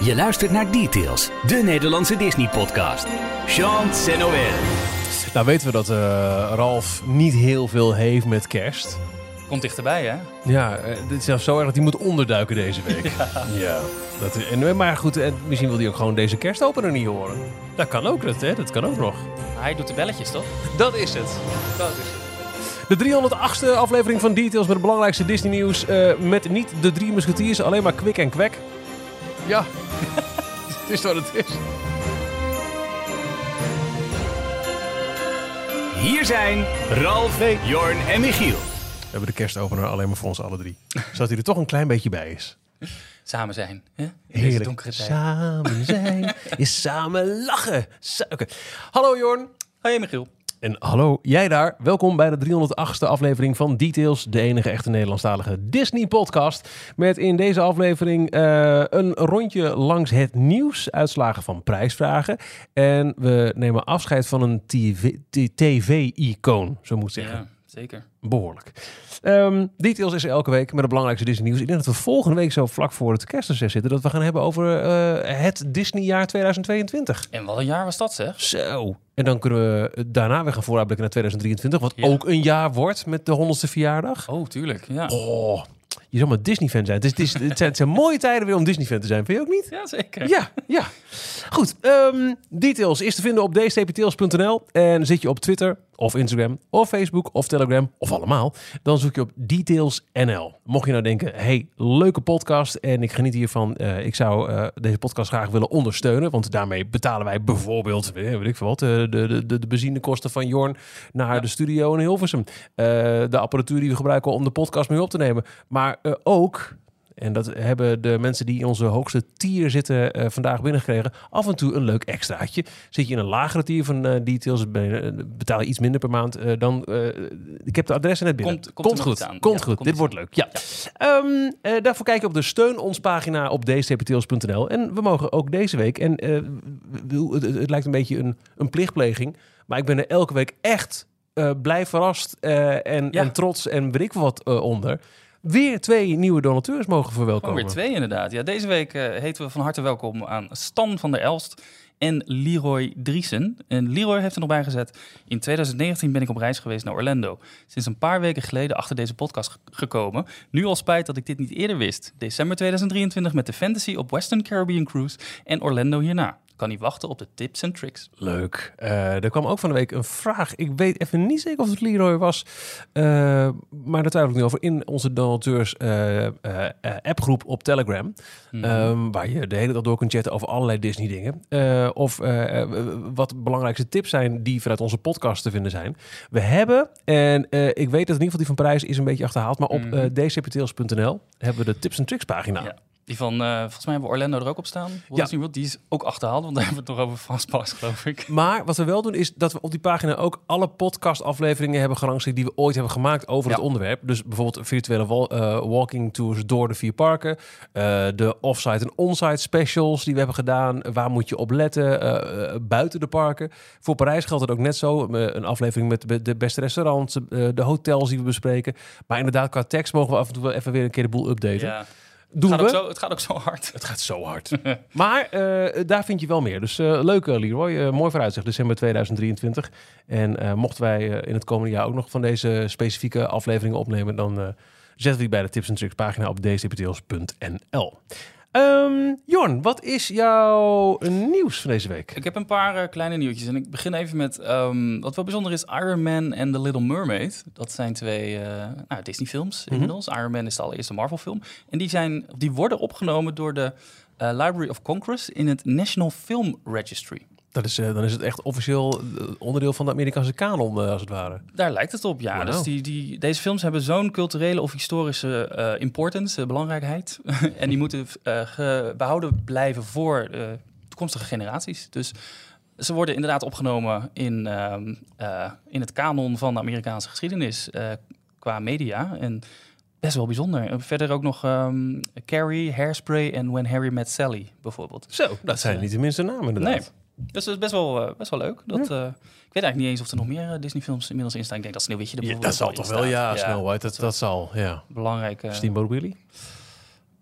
Je luistert naar Details, de Nederlandse Disney-podcast. Jean Noël. Nou weten we dat eh, Ralf niet heel veel heeft met kerst. Komt dichterbij, hè? Ja, eh, het is zelfs zo erg dat hij moet onderduiken deze week. Ja. Dat, en, maar goed, en misschien wil hij ook gewoon deze kerstopener niet horen. Dat kan ook, dat, hè? dat kan ook nog. Hij doet de belletjes, toch? Dat is het. Dat is het. De 308e aflevering van Details met het belangrijkste Disney nieuws. eh, met niet de drie musketiers, alleen maar kwik en kwek. Ja, het is wat het is. Hier zijn Ralf, Jorn en Michiel. We hebben de kerstopener alleen maar voor ons alle drie. Zodat hij er toch een klein beetje bij is. Samen zijn. Hè? In Heerlijk. donkere tijd. Samen zijn is samen lachen. Sa- Oké. Hallo Jorn. Hoi Michiel. En hallo jij daar. Welkom bij de 308e aflevering van Details, de enige echte Nederlandstalige Disney-podcast. Met in deze aflevering eh, een rondje langs het nieuws, uitslagen van prijsvragen. En we nemen afscheid van een TV TV-icoon, zo moet ik zeggen. Ja, zeker. Behoorlijk. Ehm, Details is er elke week met het belangrijkste Disney nieuws. Ik denk dat we volgende week zo vlak voor het kerstreces zitten... dat we gaan hebben over eh, het Disneyjaar 2022. En wat een jaar was dat, zeg? Zo. En dan kunnen we daarna weer gaan vooruitblikken naar 2023... wat Ja. ook een jaar wordt met de 100ste verjaardag. Oh, tuurlijk. Ja, Oh, je zal maar Disney-fan zijn. Het, is, het, zijn, het zijn mooie tijden weer om Disney-fan te zijn. Vind je ook niet? ja zeker. Ja, ja. Goed. ehm, details is te vinden op dstptails.nl. En zit je op Twitter of Instagram of Facebook of Telegram of allemaal, dan zoek je op details.nl. Mocht je nou denken, hey, leuke podcast en ik geniet hiervan. eh, ik zou eh, deze podcast graag willen ondersteunen, want daarmee betalen wij bijvoorbeeld, eh, weet ik veel wat, de, de, de, de benzinekosten van Jorn naar Ja. de studio in Hilversum. De apparatuur die we gebruiken om de podcast mee op te nemen. Maar ook en dat hebben de mensen die in onze hoogste tier zitten eh, vandaag binnengekregen. Af en toe een leuk extraatje. Zit je in een lagere tier van eh, details, eh, betaal je iets minder per maand. dan, ik heb de adressen net binnen. Komt- komt goed. aan. Komt Ja, goed. komt Dit wordt aan. leuk. Ja. Ehm, eh, daarvoor kijk je op de steun ons pagina op dstptails.nl. En we mogen ook deze week. En het, het lijkt een beetje een, een plichtpleging. Maar ik ben er elke week echt blij verrast en, Ja. en trots en weet ik wat onder. Weer twee nieuwe donateurs mogen verwelkomen. weer twee inderdaad. Ja, deze week eh, heten we van harte welkom aan Stan van der Elst en Leroy Driesen. En Leroy heeft er nog bij gezet. In 2019 ben ik op reis geweest naar Orlando. Sinds een paar weken geleden achter deze podcast ge- gekomen. Nu al spijt dat ik dit niet eerder wist. December 2023 met de Fantasy op Western Caribbean Cruise en Orlando hierna. Kan niet wachten op de tips en tricks. Leuk. Eh, er kwam ook van de week een vraag. Ik weet even niet zeker of het Leroy was. eh, maar daar twijfel ik niet over. In onze donateurs eh, appgroep op Telegram. Mhm. Ehm, waar je de hele dag door kunt chatten over allerlei Disney dingen. Of wat de belangrijkste tips zijn die vanuit onze podcast te vinden zijn. We hebben, en ik weet dat in ieder geval die van prijs is een beetje achterhaald. Maar op dcptails.nl hebben we de tips en tricks pagina. Ja. Die van, eh, volgens mij hebben we Orlando er ook op staan. Ja. World, die is ook achterhaald, want daar hebben we het nog over Fastpass, geloof ik. Maar wat we wel doen is dat we op die pagina ook alle podcastafleveringen hebben gerangschikt die we ooit hebben gemaakt over Ja. het onderwerp. Dus bijvoorbeeld virtuele eh, walking tours door de vier parken, eh, de offsite en onsite specials die we hebben gedaan. Waar moet je op letten buiten de parken? Voor Parijs geldt het ook net zo. Een aflevering met de- beste restaurants, de hotels die we bespreken. Maar inderdaad, qua tekst mogen we af en toe wel even weer een keer de boel updaten. Ja. Doen Gaat we. ook zo, het gaat ook zo hard. Het gaat zo hard. maar eh, daar vind je wel meer. Dus eh leuk, eh, Leroy. Mooi vooruitzicht, december 2023. En mochten wij in het komende jaar ook nog van deze specifieke afleveringen opnemen, dan zetten we die bij de tips en tricks pagina op dcptails.nl. Ehm Jorn, wat is jouw nieuws van deze week? Ik heb een paar eh, kleine nieuwtjes en ik begin even met ehm, wat wel bijzonder is: Iron Man en The Little Mermaid. Dat zijn twee eh, nou, Disney-films inmiddels. Iron Man is de allereerste Marvel-film en die zijn, die worden opgenomen door de eh, Library of Congress in het National Film Registry. Dat is, eh, dan is het echt officieel eh, onderdeel van de Amerikaanse kanon, eh, als het ware. Daar lijkt het op, ja. Dus die, die, deze films hebben zo'n culturele of historische eh importance, belangrijkheid. en die moeten eh, behouden blijven voor toekomstige generaties. Dus ze worden inderdaad opgenomen in, ehm, eh, in het kanon van de Amerikaanse geschiedenis qua media. En best wel bijzonder. Verder ook nog ehm, Carrie, Hairspray en When Harry Met Sally bijvoorbeeld. Zo, dat zijn niet de minste namen inderdaad. Nee. Dus dat is best wel, eh, best wel leuk. Dat, eh, ik weet eigenlijk niet eens of er nog meer eh, Disney-films inmiddels in staan. Ik denk dat Sneeuwwitje er Ja, dat zal toch wel, ja, Snow White, dat, dat zal, ja. Belangrijk. eh, Steamboat Willie?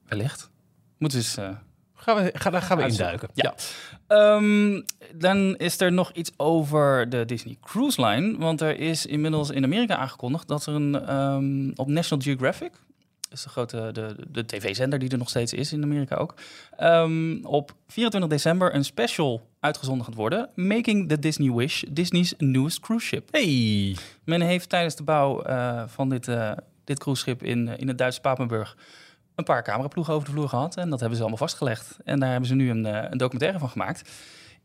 wellicht. Moeten we eens eh, Gaan we, ga, daar gaan we induiken. Ja. Ehm, dan is er nog iets over de Disney Cruise Line. Want er is inmiddels in Amerika aangekondigd dat er een ehm, op National Geographic, is de grote de, de tv-zender die er nog steeds is in Amerika ook, ehm, op 24 december een special uitgezonden gaat worden. Making the Disney Wish, Disney's newest cruise ship. Hey. Men heeft tijdens de bouw eh, van dit, eh dit cruiseschip in, in het Duitse Papenburg een paar cameraploegen over de vloer gehad. En dat hebben ze allemaal vastgelegd. En daar hebben ze nu een, eh, een documentaire van gemaakt.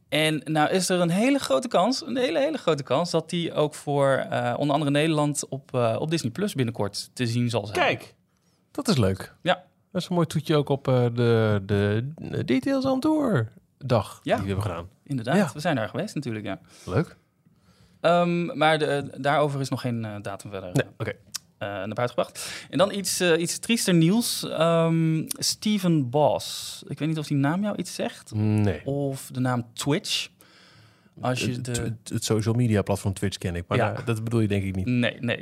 En nou is er een hele grote kans, een hele, hele grote kans... dat die ook voor onder andere Nederland op, op Disney Plus binnenkort te zien zal zijn. Kijk, dat is leuk. Ja. Dat is een mooi toetje ook op eh, de, de Details on Tour dag Ja. die we hebben gedaan. Inderdaad, Ja. we zijn daar geweest natuurlijk, ja. Leuk. Ehm, maar de, daarover is nog geen eh, datum verder Nee, oké. eh, naar buiten gebracht. En dan iets, iets triester nieuws. Ehm Steven Boss. Ik weet niet of die naam jou iets zegt. Nee. Of de naam Twitch. Als je Het- de... het, het social media platform Twitch ken ik, maar Ja. dat bedoel je denk ik niet. Nee, nee.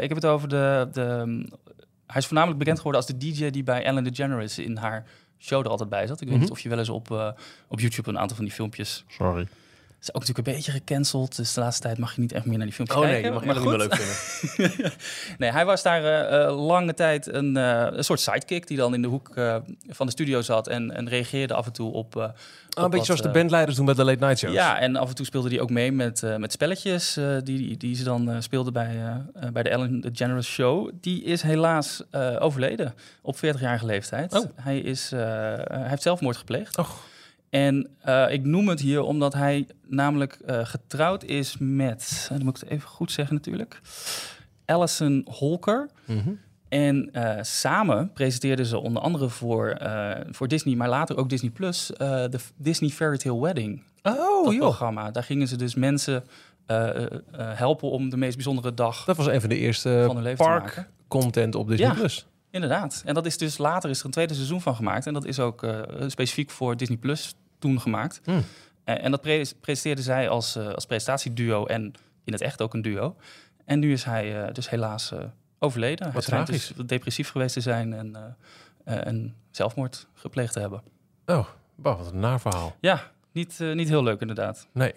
Ik heb het over de, de... Hij is voornamelijk bekend geworden als de DJ die bij Ellen DeGeneres in haar show er altijd bij zat. Ik weet Mhm. niet of je wel eens op, eh, op YouTube een aantal van die filmpjes... Sorry. Is ook natuurlijk een beetje gecanceld, dus de laatste tijd mag je niet echt meer naar die filmpjes Oh nee, kijken. je mag het niet meer leuk vinden. Nee, hij was daar eh, eh, lange tijd een, eh, een soort sidekick die dan in de hoek van de studio zat en, en reageerde af en toe op. op een beetje wat, zoals de bandleiders doen bij de late night shows. Ja, en af en toe speelde hij ook mee met, met spelletjes die, die ze dan speelden bij, bij de Ellen DeGeneres Show. Die is helaas overleden op 40-jarige leeftijd. Oh. Hij, is, hij heeft zelfmoord gepleegd. Och. En eh, ik noem het hier omdat hij namelijk eh, getrouwd is met, eh, dan moet ik het even goed zeggen natuurlijk, Alison Holker. Mhm. En samen presenteerden ze onder andere voor, voor Disney, maar later ook Disney Plus, de Disney Fairy Tale Wedding. Oh, dat joh. programma. Daar gingen ze dus mensen helpen om de meest bijzondere dag Dat was een van de eerste van hun leven te maken. park content op Disney+. Ja. Plus. Inderdaad. En dat is dus later is er een tweede seizoen van gemaakt. En dat is ook specifiek voor Disney Plus toen gemaakt. Hmm. En, en dat pre presenteerde zij als, eh, als presentatieduo en in het echt ook een duo. En nu is hij eh, dus helaas eh, overleden. hij schijnt tragisch. dus depressief geweest te zijn en, eh, eh, en zelfmoord gepleegd te hebben. Oh, bah, wat een naar verhaal. Ja, niet, eh, niet heel leuk inderdaad. Nee.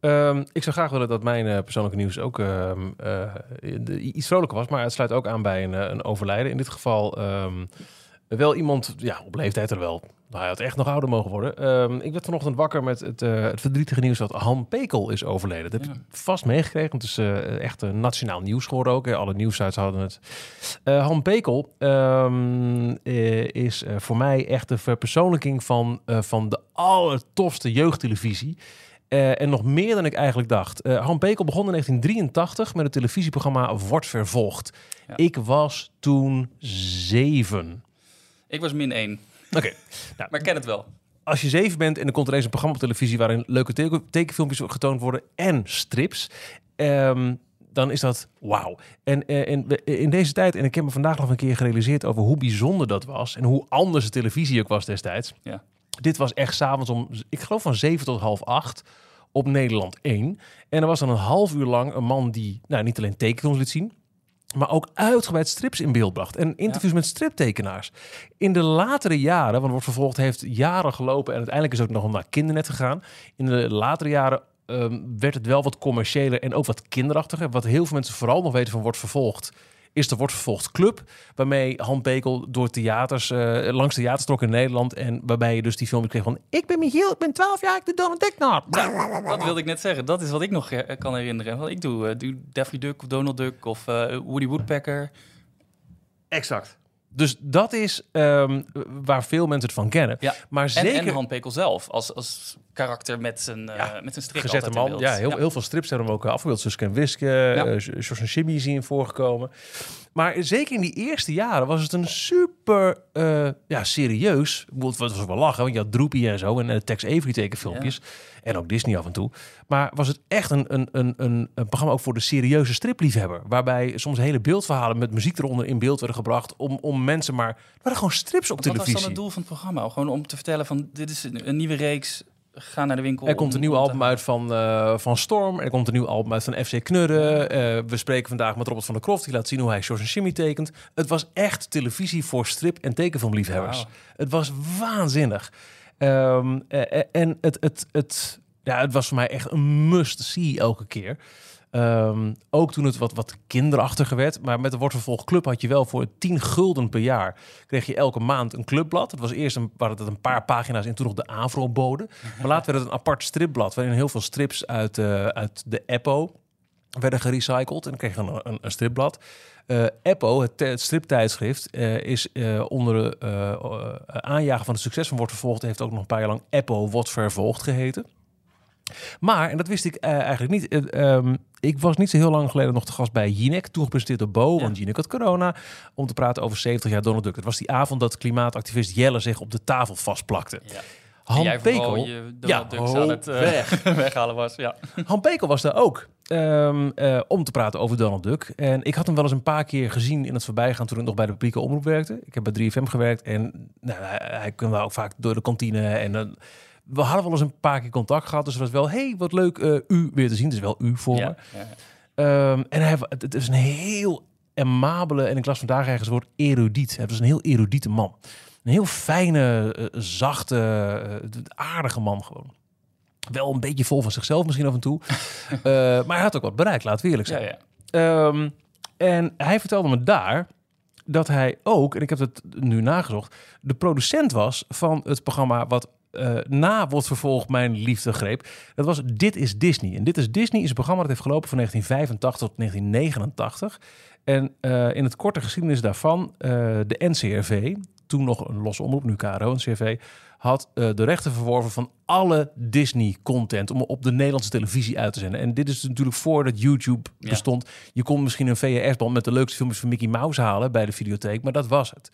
Ehm, ik zou graag willen dat mijn eh, persoonlijke nieuws ook ehm, eh, de- iets vrolijker was, maar het sluit ook aan bij een, eh, een overlijden. In dit geval ehm, wel iemand, ja, op leeftijd er wel. Nou, hij had echt nog ouder mogen worden. Ehm, ik werd vanochtend wakker met het, eh, het verdrietige nieuws dat Han Pekel is overleden. Dat heb Ja. je vast meegekregen, want het is eh, echt een nationaal nieuws geworden ook. hè. Alle nieuwsites hadden het. Eh, Han Pekel ehm, eh, is eh, voor mij echt de verpersoonlijking van, eh, van de allertofste jeugdtelevisie. Eh, en nog meer dan ik eigenlijk dacht. Eh Han Pekel begon in 1983 met het televisieprogramma Wordt Vervolgd. Ja. Ik was toen zeven. Ik was min één, Oké, maar ik ken het wel. als je zeven bent en er komt ineens een programma op televisie... waarin leuke teken- tekenfilmpjes getoond worden en strips... ehm, dan is dat wauw. En eh, in, in deze tijd, en ik heb me vandaag nog een keer gerealiseerd... over hoe bijzonder dat was en hoe anders de televisie ook was destijds. Ja. Dit was echt s'avonds om, ik geloof van zeven tot half acht op Nederland 1. En er was dan een half uur lang een man die nou, niet alleen tekenfilms liet zien... maar ook uitgebreid strips in beeld bracht. En interviews met striptekenaars. In de latere jaren, want wordt vervolgd heeft jaren gelopen... en uiteindelijk is het ook nog naar kindernet gegaan. In de latere jaren ehm, werd het wel wat commerciëler en ook wat kinderachtiger. Wat heel veel mensen vooral nog weten van wordt vervolgd... is de Wordt Vervolgd Club, waarmee Han Pekel door theaters, eh, langs de theaters trok in Nederland. En waarbij je dus die filmpjes kreeg van... Ik ben Michiel, ik ben 12 jaar, ik doe Donald Duck nou. Dat wilde ik net zeggen. Dat is wat ik nog eh, kan herinneren. Want ik doe, eh, doe Daffy Duck of Donald Duck of Woody Woodpecker. Exact. Dus dat is ehm, waar veel mensen het van kennen. Ja. Maar En, zeker... en Han Pekel zelf als, als karakter met zijn, eh Ja, met zijn strip gezette man. Ja, heel, heel veel strips hebben we ook afgebeeld. Suske en Wiske, ja. Ja. George en Jimmy zien voorgekomen. Maar zeker in die eerste jaren was het een super eh, ja, serieus. Het was wel lachen, want je had Droopy en zo. En uh, Tex Avery tekenfilmpjes. En ook Disney af en toe. Maar was het echt een, een, een, een, een programma ook voor de serieuze stripliefhebber. Waarbij soms hele beeldverhalen met muziek eronder in beeld werden gebracht. Om, om mensen maar... Er waren gewoon strips op Wat was televisie. dan het doel van het programma? Gewoon om te vertellen van dit is een, nieuwe reeks ga naar de winkel. Er komt een nieuw album uit van, eh, van Storm. Er komt een nieuw album uit van FC Knudden. Eh, we spreken vandaag met Robert van der Kroft. Die laat zien hoe hij George en Jimmy tekent. Het was echt televisie voor strip- en tekenfilmliefhebbers. Wauw. Het was waanzinnig. Ehm, eh, eh, en het, het, het, ja, het was voor mij echt een must-see elke keer. Ehm, ook toen het wat, wat kinderachtiger werd. Maar met de Wordt Club had je wel voor 10 gulden per jaar... kreeg je elke maand een clubblad. Het was eerst een, waren het een paar pagina's en toen nog de Avro-bode. Maar later werd het een apart stripblad... waarin heel veel strips uit, eh, uit de Eppo werden gerecycled. En dan kreeg je een, een, een stripblad. Eh Eppo, het, het striptijdschrift, eh, is eh, onder de aanjagen van het succes van Wordt Vervolgd... heeft ook nog een paar jaar lang Eppo Wordt Vervolgd geheten. Maar, en dat wist ik eigenlijk niet... eh, ehm, ik was niet zo heel lang geleden nog te gast bij Jinek, toen gepresenteerd door Bo, Ja. want Jinek had corona, om te praten over 70 jaar Donald Duck. Het was die avond dat klimaatactivist Jelle zich op de tafel vastplakte. Ja. Han Pekel, Ja, Donald Ducks aan het weg. weghalen was. Ja. Han Pekel was daar ook ehm, eh, om te praten over Donald Duck. En ik had hem wel eens een paar keer gezien in het voorbijgaan toen ik nog bij de publieke omroep werkte. Ik heb bij 3FM gewerkt en nou, hij, hij kwam ook vaak door de kantine. En eh, we hadden wel eens een paar keer contact gehad. Dus het was wel, hey, wat leuk eh, u weer te zien. Het is wel u voor me. Ja. Ehm, en hij, het, is een heel amabele, en ik las vandaag ergens het woord erudiet. Hij was een heel erudiete man. Een heel fijne, zachte, aardige man gewoon. Wel een beetje vol van zichzelf misschien af en toe. Eh, maar hij had ook wat bereikt, laten we eerlijk zijn. ja. Ehm, en hij vertelde me daar dat hij ook, en ik heb het nu nagezocht, de producent was van het programma wat eh, na wordt vervolgd mijn liefde greep. Dat was Dit is Disney. En Dit is Disney is een programma dat heeft gelopen van 1985 tot 1989. En eh, in het korte geschiedenis daarvan, de NCRV, toen nog een losse omroep, nu KRO NCRV, had eh, de rechten verworven van alle Disney-content om op de Nederlandse televisie uit te zenden. En dit is natuurlijk voordat YouTube Ja. bestond. Je kon misschien een VHS-band met de leukste filmpjes van Mickey Mouse halen bij de videotheek, maar dat was het.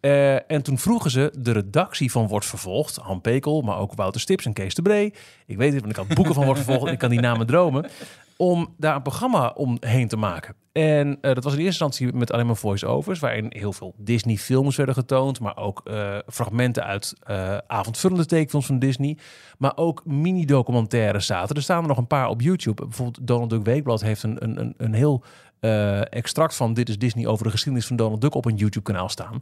Eh, en toen vroegen ze de redactie van Wordt Vervolgd, Han Pekel, maar ook Wouter Stips en Kees de Bree. Ik weet het, want ik had boeken van Wordt Vervolgd en ik kan die namen dromen. Om daar een programma omheen te maken. En eh, dat was in eerste instantie met alleen maar voice-overs, waarin heel veel Disney-films werden getoond, maar ook eh, fragmenten uit eh, avondvullende tekenfilms van Disney. Maar ook mini-documentaires zaten. Er staan er nog een paar op YouTube. Bijvoorbeeld Donald Duck Weekblad heeft een, een, een, heel extract van Dit is Disney over de geschiedenis van Donald Duck op een YouTube-kanaal staan.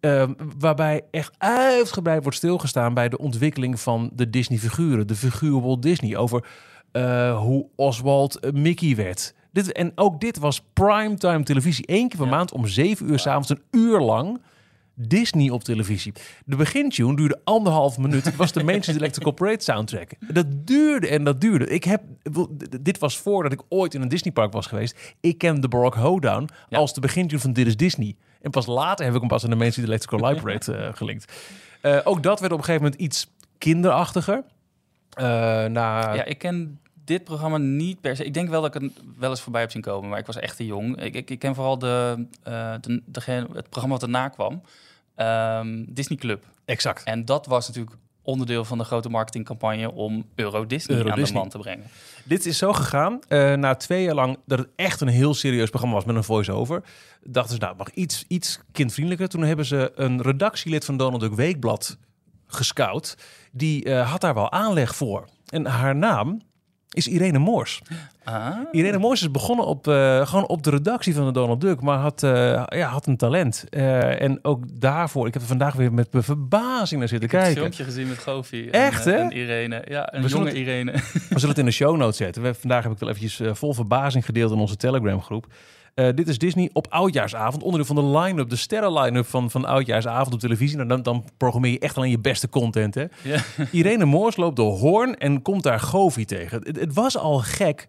Ehm, waarbij echt uitgebreid wordt stilgestaan bij de ontwikkeling van de Disney-figuren. De figuur Walt Disney. Over eh, hoe Oswald eh, Mickey werd. Dit, en ook dit was primetime televisie. Eén keer per Ja. maand om zeven uur s'avonds, een uur lang. Disney op televisie. De begintune duurde anderhalf minuut. Het was de Manchester Electrical Parade soundtrack. Dat duurde en dat duurde. Ik heb, dit was voordat ik ooit in een Disneypark was geweest. Ik ken de Baroque Hoedown Ja. als de begintune van Dit is Disney. En pas later heb ik hem pas aan de Manchester Electrical Light Parade eh, gelinkt. Ook dat werd op een gegeven moment iets kinderachtiger. Eh, na, Ja, ik ken dit programma niet per se. Ik denk wel dat ik het wel eens voorbij heb zien komen, maar ik was echt te jong. Ik, ik, ik ken vooral de, eh, de, degene, het programma wat erna kwam, Ehm, Disney Club. Exact. En dat was natuurlijk onderdeel van de grote marketingcampagne om Euro Disney Euro aan Disney. de man te brengen. Dit is zo gegaan. eh, na twee jaar lang dat het echt een heel serieus programma was met een voice-over. Dachten ze, nou, mag iets, iets kindvriendelijker. Toen hebben ze een redactielid van Donald Duck Weekblad gescout. Die eh, had daar wel aanleg voor. En haar naam is Irene Moors. Ah, Irene Moors is begonnen op, eh, gewoon op de redactie van de Donald Duck, maar had, eh, ja, had een talent. En ook daarvoor, ik heb er vandaag weer met verbazing naar zitten ik heb het kijken. filmpje gezien met Goofy Echt, en, hè? en Irene. Ja, een We jonge Irene. We zullen het in de show notes zetten. We, vandaag heb ik wel eventjes vol verbazing gedeeld in onze Telegram groep. Eh, dit is Disney op oudjaarsavond. Onderdeel van de line-up, de sterren-line-up van, van oudjaarsavond op televisie. Nou, dan, dan programmeer je echt alleen je beste content. Hè? ja. Irene Moors loopt door Hoorn en komt daar Govi tegen. Het, het was al gek.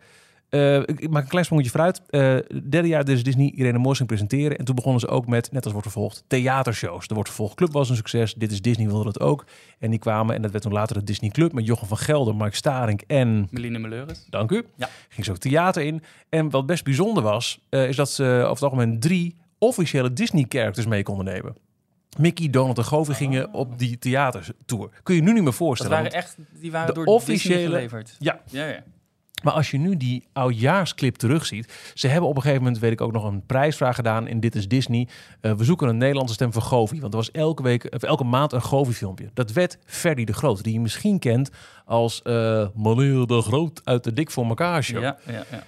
Eh, ik maak een klein sprongetje vooruit. Eh derde jaar dus Disney Irene Moors ging presenteren. En toen begonnen ze ook met, net als wordt vervolgd, theatershows. De wordt vervolgd Club was een succes. Dit is Disney wilde dat ook. En die kwamen, en dat werd toen later de Disney Club... met Jochem van Gelder, Mark Starink en Meline Meleuris. Dank u. Ja. Ging ze ook theater in. En wat best bijzonder was, eh, is dat ze over het algemeen drie officiële Disney-characters mee konden nemen. Mickey, Donald en Goofy gingen op die theatertour. Kun je nu niet meer Dat voorstellen. waren want echt, die waren de door officiële- Disney geleverd. Ja. Ja, ja. Maar als je nu die oudjaarsclip terugziet... Ze hebben op een gegeven moment, weet ik ook nog, een prijsvraag gedaan in Dit is Disney. Eh, we zoeken een Nederlandse stem voor Goofy. Want er was elke, week, of elke maand een Goofy-filmpje. Dat werd Ferdy de Groot, die je misschien kent als eh Meneer de Groot uit de Dik voor elkaar show. Ja, ja, ja.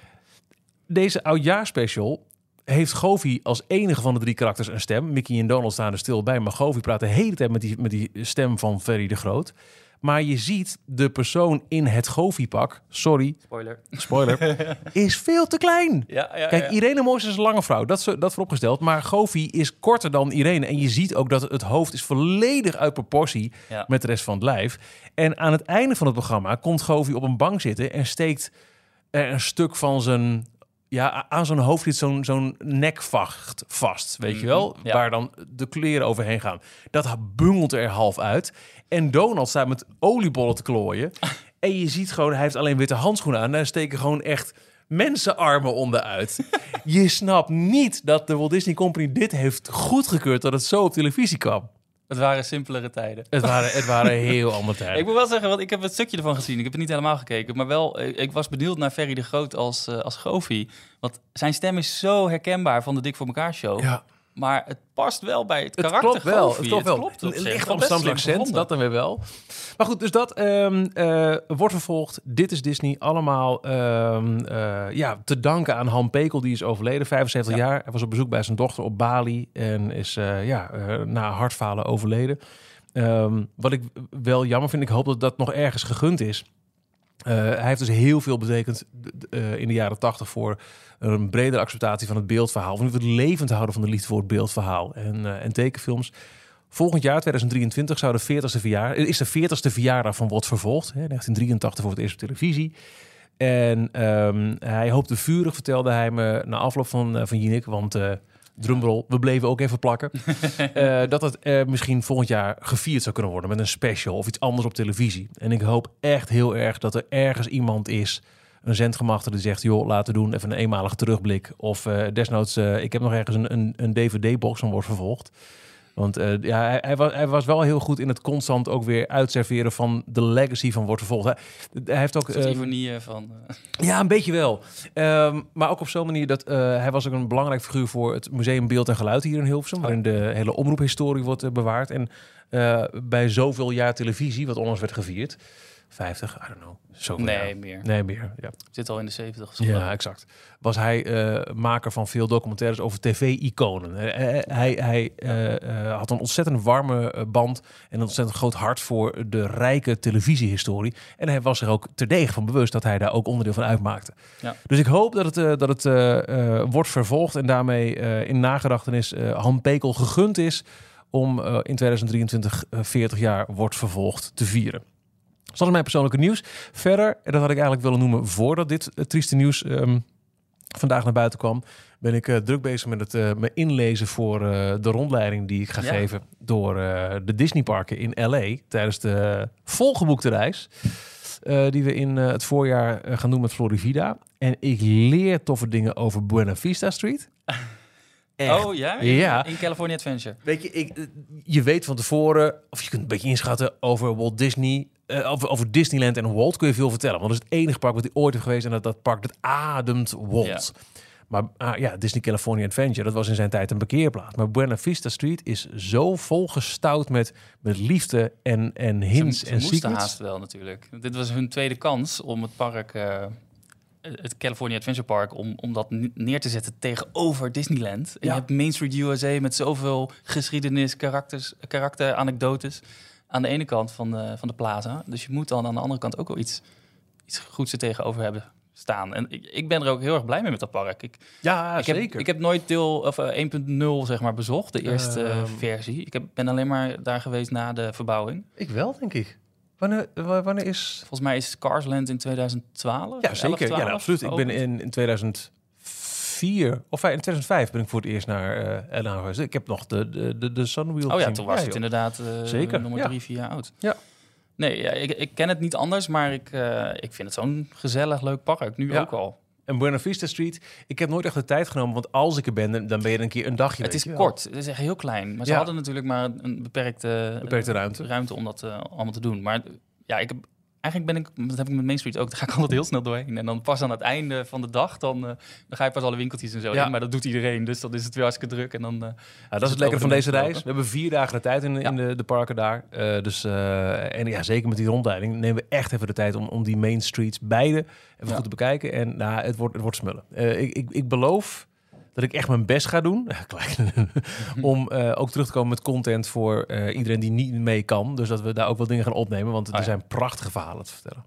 Deze oudjaarspecial heeft Goofy als enige van de drie karakters een stem. Mickey en Donald staan er stil bij, maar Goofy praat de hele tijd met die, met die stem van Ferry de Groot. Maar je ziet de persoon in het Goofy-pak, sorry, Spoiler. spoiler, is veel te klein. Ja, ja, Kijk, ja. Irene Moos is een lange vrouw, dat, is, dat vooropgesteld. Maar Goofy is korter dan Irene. En je ziet ook dat het hoofd is volledig uit proportie met de rest van het lijf. En aan het einde van het programma komt Goofy op een bank zitten en steekt er een stuk van zijn... Ja, aan zo'n hoofd zit zo'n zo'n nekvacht vast, weet je wel? Mhm, ja. Waar dan de kleren overheen gaan. Dat bungelt er half uit. En Donald staat met oliebollen te klooien. en je ziet gewoon, hij heeft alleen witte handschoenen aan. En daar steken gewoon echt mensenarmen onderuit. je snapt niet dat de Walt Disney Company dit heeft goedgekeurd... dat het zo op televisie kwam. Het waren simpelere tijden. Het waren, het waren heel andere tijden. Ik moet wel zeggen, want ik heb het stukje ervan gezien. Ik heb het niet helemaal gekeken. Maar wel, eh, ik was benieuwd naar Ferry de Groot als, eh, als Goofy. Want zijn stem is zo herkenbaar van de Dik voor elkaar show. Ja. Maar het past wel bij het Het karakter klopt wel. Goofy. Het klopt wel. op zich. Licht Amsterdamse accent, dat dan weer wel. Maar goed, dus dat ehm, eh, wordt vervolgd. Dit is Disney. Allemaal ehm, eh, ja, te danken aan Han Pekel, die is overleden, 75 Ja. jaar. Hij was op bezoek bij zijn dochter op Bali en is eh, ja, na hartfalen overleden. Ehm, wat ik wel jammer vind, ik hoop dat dat nog ergens gegund is. Eh, hij heeft dus heel veel betekend eh, in de jaren tachtig voor een bredere acceptatie van het beeldverhaal. Van het levend houden van de liefde voor het beeldverhaal en, eh, en tekenfilms. Volgend jaar, 2023, zou de 40ste verjaardag, is de 40ste verjaardag van Wordt Vervolgd. Hè, 1983 voor het eerst op televisie. En ehm, hij hoopte vurig, vertelde hij me na afloop van, van Jinek, want drumroll, we bleven ook even plakken. eh, dat het eh, misschien volgend jaar gevierd zou kunnen worden met een special of iets anders op televisie. En ik hoop echt heel erg dat er ergens iemand is, een zendgemachte die zegt, joh, laten we doen, even een eenmalige terugblik. Of eh, desnoods, ik heb nog ergens een, een, een DVD-box van wordt vervolgd. Want eh, ja, hij, hij, was, hij was wel heel goed in het constant ook weer uitserveren van de legacy van wordt vervolgd. Hij, hij heeft ook... Ironie eh, van... ja, een beetje wel. Ehm, maar ook op zo'n manier dat hij was ook een belangrijk figuur voor het Museum Beeld en Geluid hier in Hilversum, waarin de hele omroephistorie wordt bewaard. En bij zoveel jaar televisie, wat onlangs werd gevierd, 50, I don't know, zoveel nee, jaar. meer. Nee, meer. Ja, Zit al in de 70 of zo. ja exact. Was hij eh, maker van veel documentaires over tv-iconen. Hij hij eh, eh, had een ontzettend warme band en een ontzettend groot hart voor de rijke televisiehistorie. En hij was er ook terdege van bewust dat hij daar ook onderdeel van uitmaakte. Ja. Dus ik hoop dat het, dat het wordt vervolgd en daarmee in nagedachtenis Han Pekel gegund is om in 2023 eh, 40 jaar wordt vervolgd te vieren. Dus dat is mijn persoonlijke nieuws. Verder, en dat had ik eigenlijk willen noemen voordat dit eh, trieste nieuws ehm, vandaag naar buiten kwam, ben ik eh, druk bezig met het eh, me inlezen voor de rondleiding die ik ga Ja. geven door de Disneyparken in LA tijdens de volgeboekte reis. die we in het voorjaar gaan doen met Florivida. En ik leer toffe dingen over Buena Vista Street. Echt. Oh ja? Ja. In California Adventure. Weet je, ik, eh, je weet van tevoren, of je kunt een beetje inschatten over Walt Disney, eh, over, over Disneyland en Walt kun je veel vertellen. Want dat is het enige park wat hij ooit heeft geweest en dat, dat park dat ademt Walt. Maar ah, ja, Disney California Adventure, dat was in zijn tijd een parkeerplaats. Maar Buena Vista Street is zo volgestouwd met, met liefde en, en hints ze, ze en moesten secrets. haast wel natuurlijk. Dit was hun tweede kans om het park, eh, het California Adventure Park, om, om dat ne- neer te zetten tegenover Disneyland. En Ja. je hebt Main Street USA met zoveel geschiedenis, karakters, karakter, anekdotes aan de ene kant van de, van de plaza. Dus je moet dan aan de andere kant ook wel iets, iets goeds er tegenover hebben staan. En ik, ik ben er ook heel erg blij mee met dat park. Ik, Ja, ik, heb, zeker. ik heb nooit deel of eh, 1.0 zeg maar bezocht, de eerste eh, Ehm. versie. Ik heb, ben alleen maar daar geweest na de verbouwing. Ik wel, denk ik. Wanneer, wa- wanneer is... Volgens mij is Carsland in 2012. Ja, 11, zeker. ja, 12 nou, absoluut. Ik ben in, in 2004, of in 2005 ben ik voor het eerst naar eh LA geweest. Ik heb nog de, de, de, de Sunwheel Oh ja, toen was het joh. inderdaad eh Zeker, nog maar ja. drie, vier jaar oud. Ja. Nee, ja, ik, ik ken het niet anders, maar ik, eh, ik vind het zo'n gezellig, leuk park. Nu Ja. ook al. En Buena Vista Street, ik heb nooit echt de tijd genomen, want als ik er ben, dan- ben je er een keer een dagje. het is kort, het is echt heel klein. Maar ze Ja. hadden natuurlijk maar een beperkte, Beperkte ruimte. ruimte om dat eh, allemaal te doen. Maar ja, ik heb eigenlijk ben ik, dat heb ik met Main Street ook, daar ga ik altijd heel snel doorheen. En dan pas aan het einde van de dag, dan, eh, dan ga je pas alle winkeltjes en zo Ja. in. Maar dat doet iedereen, dus dan is het weer hartstikke druk. En dan, eh, Ja, dat is het het van de deze reis. We hebben vier dagen de tijd in, in de, de parken daar. Eh, dus, en ja, zeker met die rondleiding nemen we echt even de tijd om, om die main streets beide even goed te bekijken. En nou, het, wordt, het wordt smullen. Ik, ik, ik beloof dat ik echt mijn best ga doen. Klein. om eh, ook terug te komen met content voor eh, iedereen die niet mee kan. Dus dat we daar ook wel dingen gaan opnemen. Want er Ah, ja. zijn prachtige verhalen te vertellen.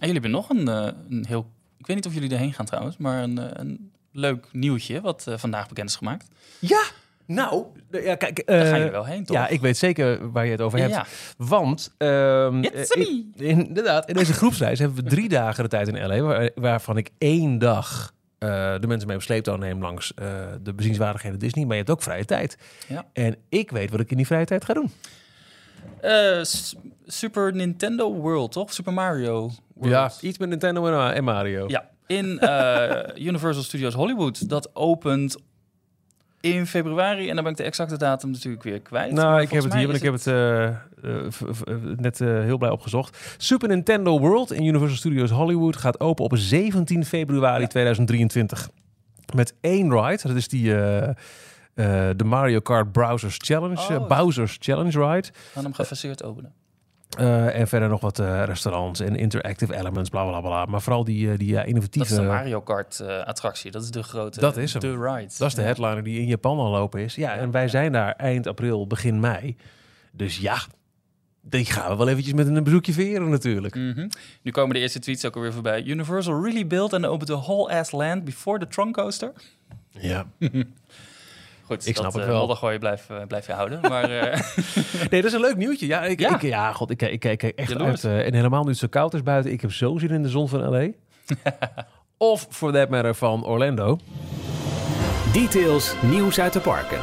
En jullie hebben nog een, eh, een heel... Ik weet niet of jullie erheen gaan trouwens, maar een, een leuk nieuwtje wat vandaag bekend is gemaakt. Ja, nou, ja, kijk. Daar ga je wel heen, toch? Ja, ik weet zeker waar je het over hebt. Ja. Want me. in- inderdaad, in deze groepsreis hebben we drie dagen de tijd in LA, waar- waarvan ik één dag eh, de mensen mee op sleeptouw neem langs eh, de bezienswaardigheden Disney. Maar je hebt ook vrije tijd. Ja. En ik weet wat ik in die vrije tijd ga doen. Eh, Super Nintendo World, toch? Super Mario World. iets met Nintendo en, Mario. Ja, in Universal Studios Hollywood. Dat opent in februari. En dan ben ik de exacte datum natuurlijk weer kwijt. Nou, ik heb het hier, want ik heb het eh, eh, v- net eh, heel blij opgezocht. Super Nintendo World in Universal Studios Hollywood gaat open op 17 februari 2023. Met één ride, dat is die eh, eh, de Mario Kart Browsers Challenge, Oh. eh, Bowser's Challenge Ride. Gaan hem gefaseerd openen. Eh, en verder nog wat eh, restaurants en interactive elements, bla bla bla. Maar vooral die, eh, die ja, Dat innovatieve... is de Mario Kart eh, attractie. Dat is de grote. Dat is hem. De ride. Dat is de headliner die in Japan al lopen is. Ja, en wij zijn daar eind april, begin mei. Dus ja, die gaan we wel eventjes met een bezoekje veren natuurlijk. Mhm. Nu komen de eerste tweets ook alweer voorbij. Universal really built and opened the whole ass land before the trunk coaster. Ja. Goed, Ik snap dat, het eh, wel. moddergooien blijf, eh, blijf je houden. Maar eh, Nee, dat is een leuk nieuwtje. Ja, ik, Ja. Ik, ja god, ik, kijk- ik kijk echt Jaloers. uit. eh, en helemaal nu het zo koud is buiten. Ik heb zo zin in de zon van L.A. of, for that matter, van Orlando. Details, nieuws uit de parken.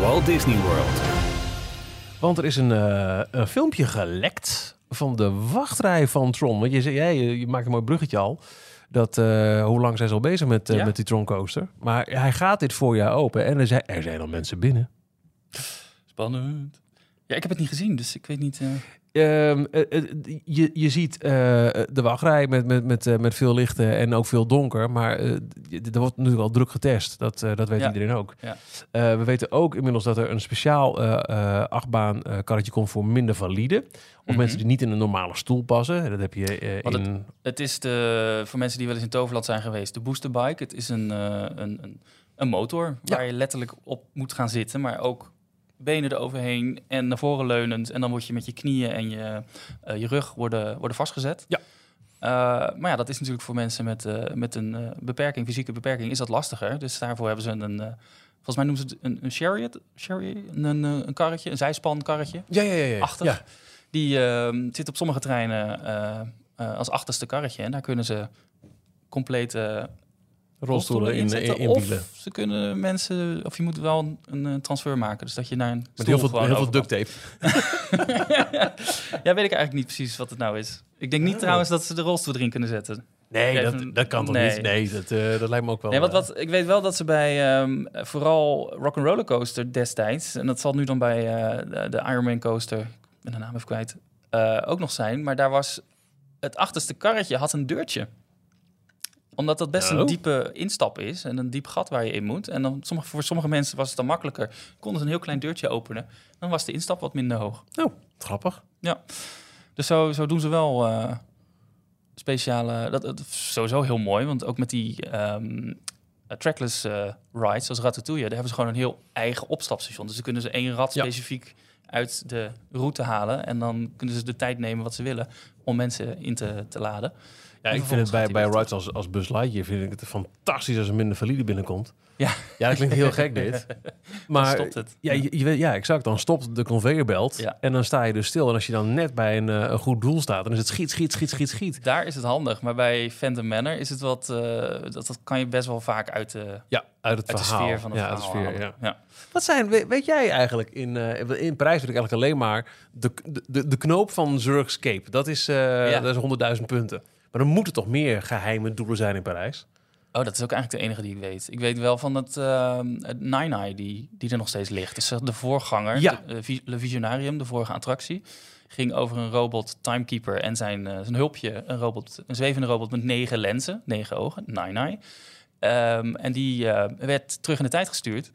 Walt Disney World. Want er is een, eh, een filmpje gelekt van de wachtrij van Tron. Want je, zei, jij, je, je maakt een mooi bruggetje al. Dat, eh, hoe lang zijn ze al bezig met, eh, Ja. met die Tron coaster? Maar hij gaat dit voorjaar open en er zijn, er zijn al mensen binnen. spannend. Ja, ik heb het niet gezien, dus ik weet niet. eh, Ehm, eh, eh, je, je ziet eh, de wachtrij met, met, met, met veel lichten en ook veel donker. Maar eh, er wordt natuurlijk al druk getest. Dat, dat weet Ja. iedereen ook. Ja. We weten ook inmiddels dat er een speciaal achtbaan karretje komt voor minder valide. Of Mhm. mensen die niet in een normale stoel passen. Dat heb je in... Het is de, voor mensen die wel eens in Toverland zijn geweest, de boosterbike. Het is een, een, een, een motor Ja. waar je letterlijk op moet gaan zitten, maar ook benen eroverheen en naar voren leunend. En dan word je met je knieën en je, eh, je rug worden, worden vastgezet. Ja. Eh, maar ja, dat is natuurlijk voor mensen met, eh, met een beperking, fysieke beperking, is dat lastiger. Dus daarvoor hebben ze een, volgens mij noemen ze het een, een chariot, chariot een, een karretje, een zijspankarretje. Ja, ja, ja. ja. Achtig. Ja. Die ehm, zit op sommige treinen als achterste karretje. En daar kunnen ze complete Rolstoelen in, in. Of ze kunnen mensen, of je moet wel een, een eh, transfer maken. Dus dat je naar een Met heel veel, heel veel duct tape. Ja, weet ik eigenlijk niet precies wat het nou is. Ik denk niet Oh. trouwens dat ze de rolstoel erin kunnen zetten. Nee, dat, dat kan toch nee. niet? Nee, dat, eh, dat lijkt me ook wel... Nee, eh, wat, ik weet wel dat ze bij ehm, vooral Rock'n'Roller Coaster destijds... en dat zal nu dan bij de, de Ironman Coaster, ik ben de naam even kwijt, ook nog zijn. Maar daar was het achterste karretje had een deurtje. Omdat dat best Oh. een diepe instap is en een diep gat waar je in moet. En dan, sommige, voor sommige mensen was het dan makkelijker. Konden ze een heel klein deurtje openen. Dan was de instap wat minder hoog. Oh, grappig. Dus zo, zo doen ze wel eh, speciale... Dat, dat is sowieso heel mooi, want ook met die ehm, eh, trackless eh, rides, zoals Ratatouille... daar hebben ze gewoon een heel eigen opstapstation. Dus dan kunnen ze één rad Ja. specifiek uit de route halen... en dan kunnen ze de tijd nemen wat ze willen om mensen in te, te laden. Ja, ik vind het bij, bij rides als, als Buzz Lightyear vind ik het fantastisch als er minder valide binnenkomt. Ja. Ja, dat klinkt heel gek dit. Dan Maar stopt het. Ja, je, je weet, ja, exact. Dan stopt de conveyorbelt Ja. en dan sta je dus stil. En als je dan net bij een, eh, een goed doel staat, dan is het schiet, schiet, schiet, schiet, schiet. Daar is het handig, maar bij Phantom Manor is het wat... eh, dat, dat kan je best wel vaak uit de, Ja, uit het uit de verhaal. sfeer van het ja, uit verhaal de sfeer, ja. ja. Wat zijn, weet, weet jij eigenlijk, in, eh, in Parijs weet ik eigenlijk alleen maar de, de, de knoop van Zurich Cape. Dat is, Ja. dat is 100.000 punten. Maar er moeten toch meer geheime doelen zijn in Parijs? Oh, dat is ook eigenlijk de enige die ik weet. Ik weet wel van het, uh, het Nine Eye die, die er nog steeds ligt. Dus de voorganger, Ja. de, eh, Le Visionarium, de vorige attractie, ging over een robot Timekeeper en zijn, eh, zijn hulpje, een, robot, een zwevende robot met negen lenzen, negen ogen, Nine Eye. Ehm, en die eh, werd terug in de tijd gestuurd.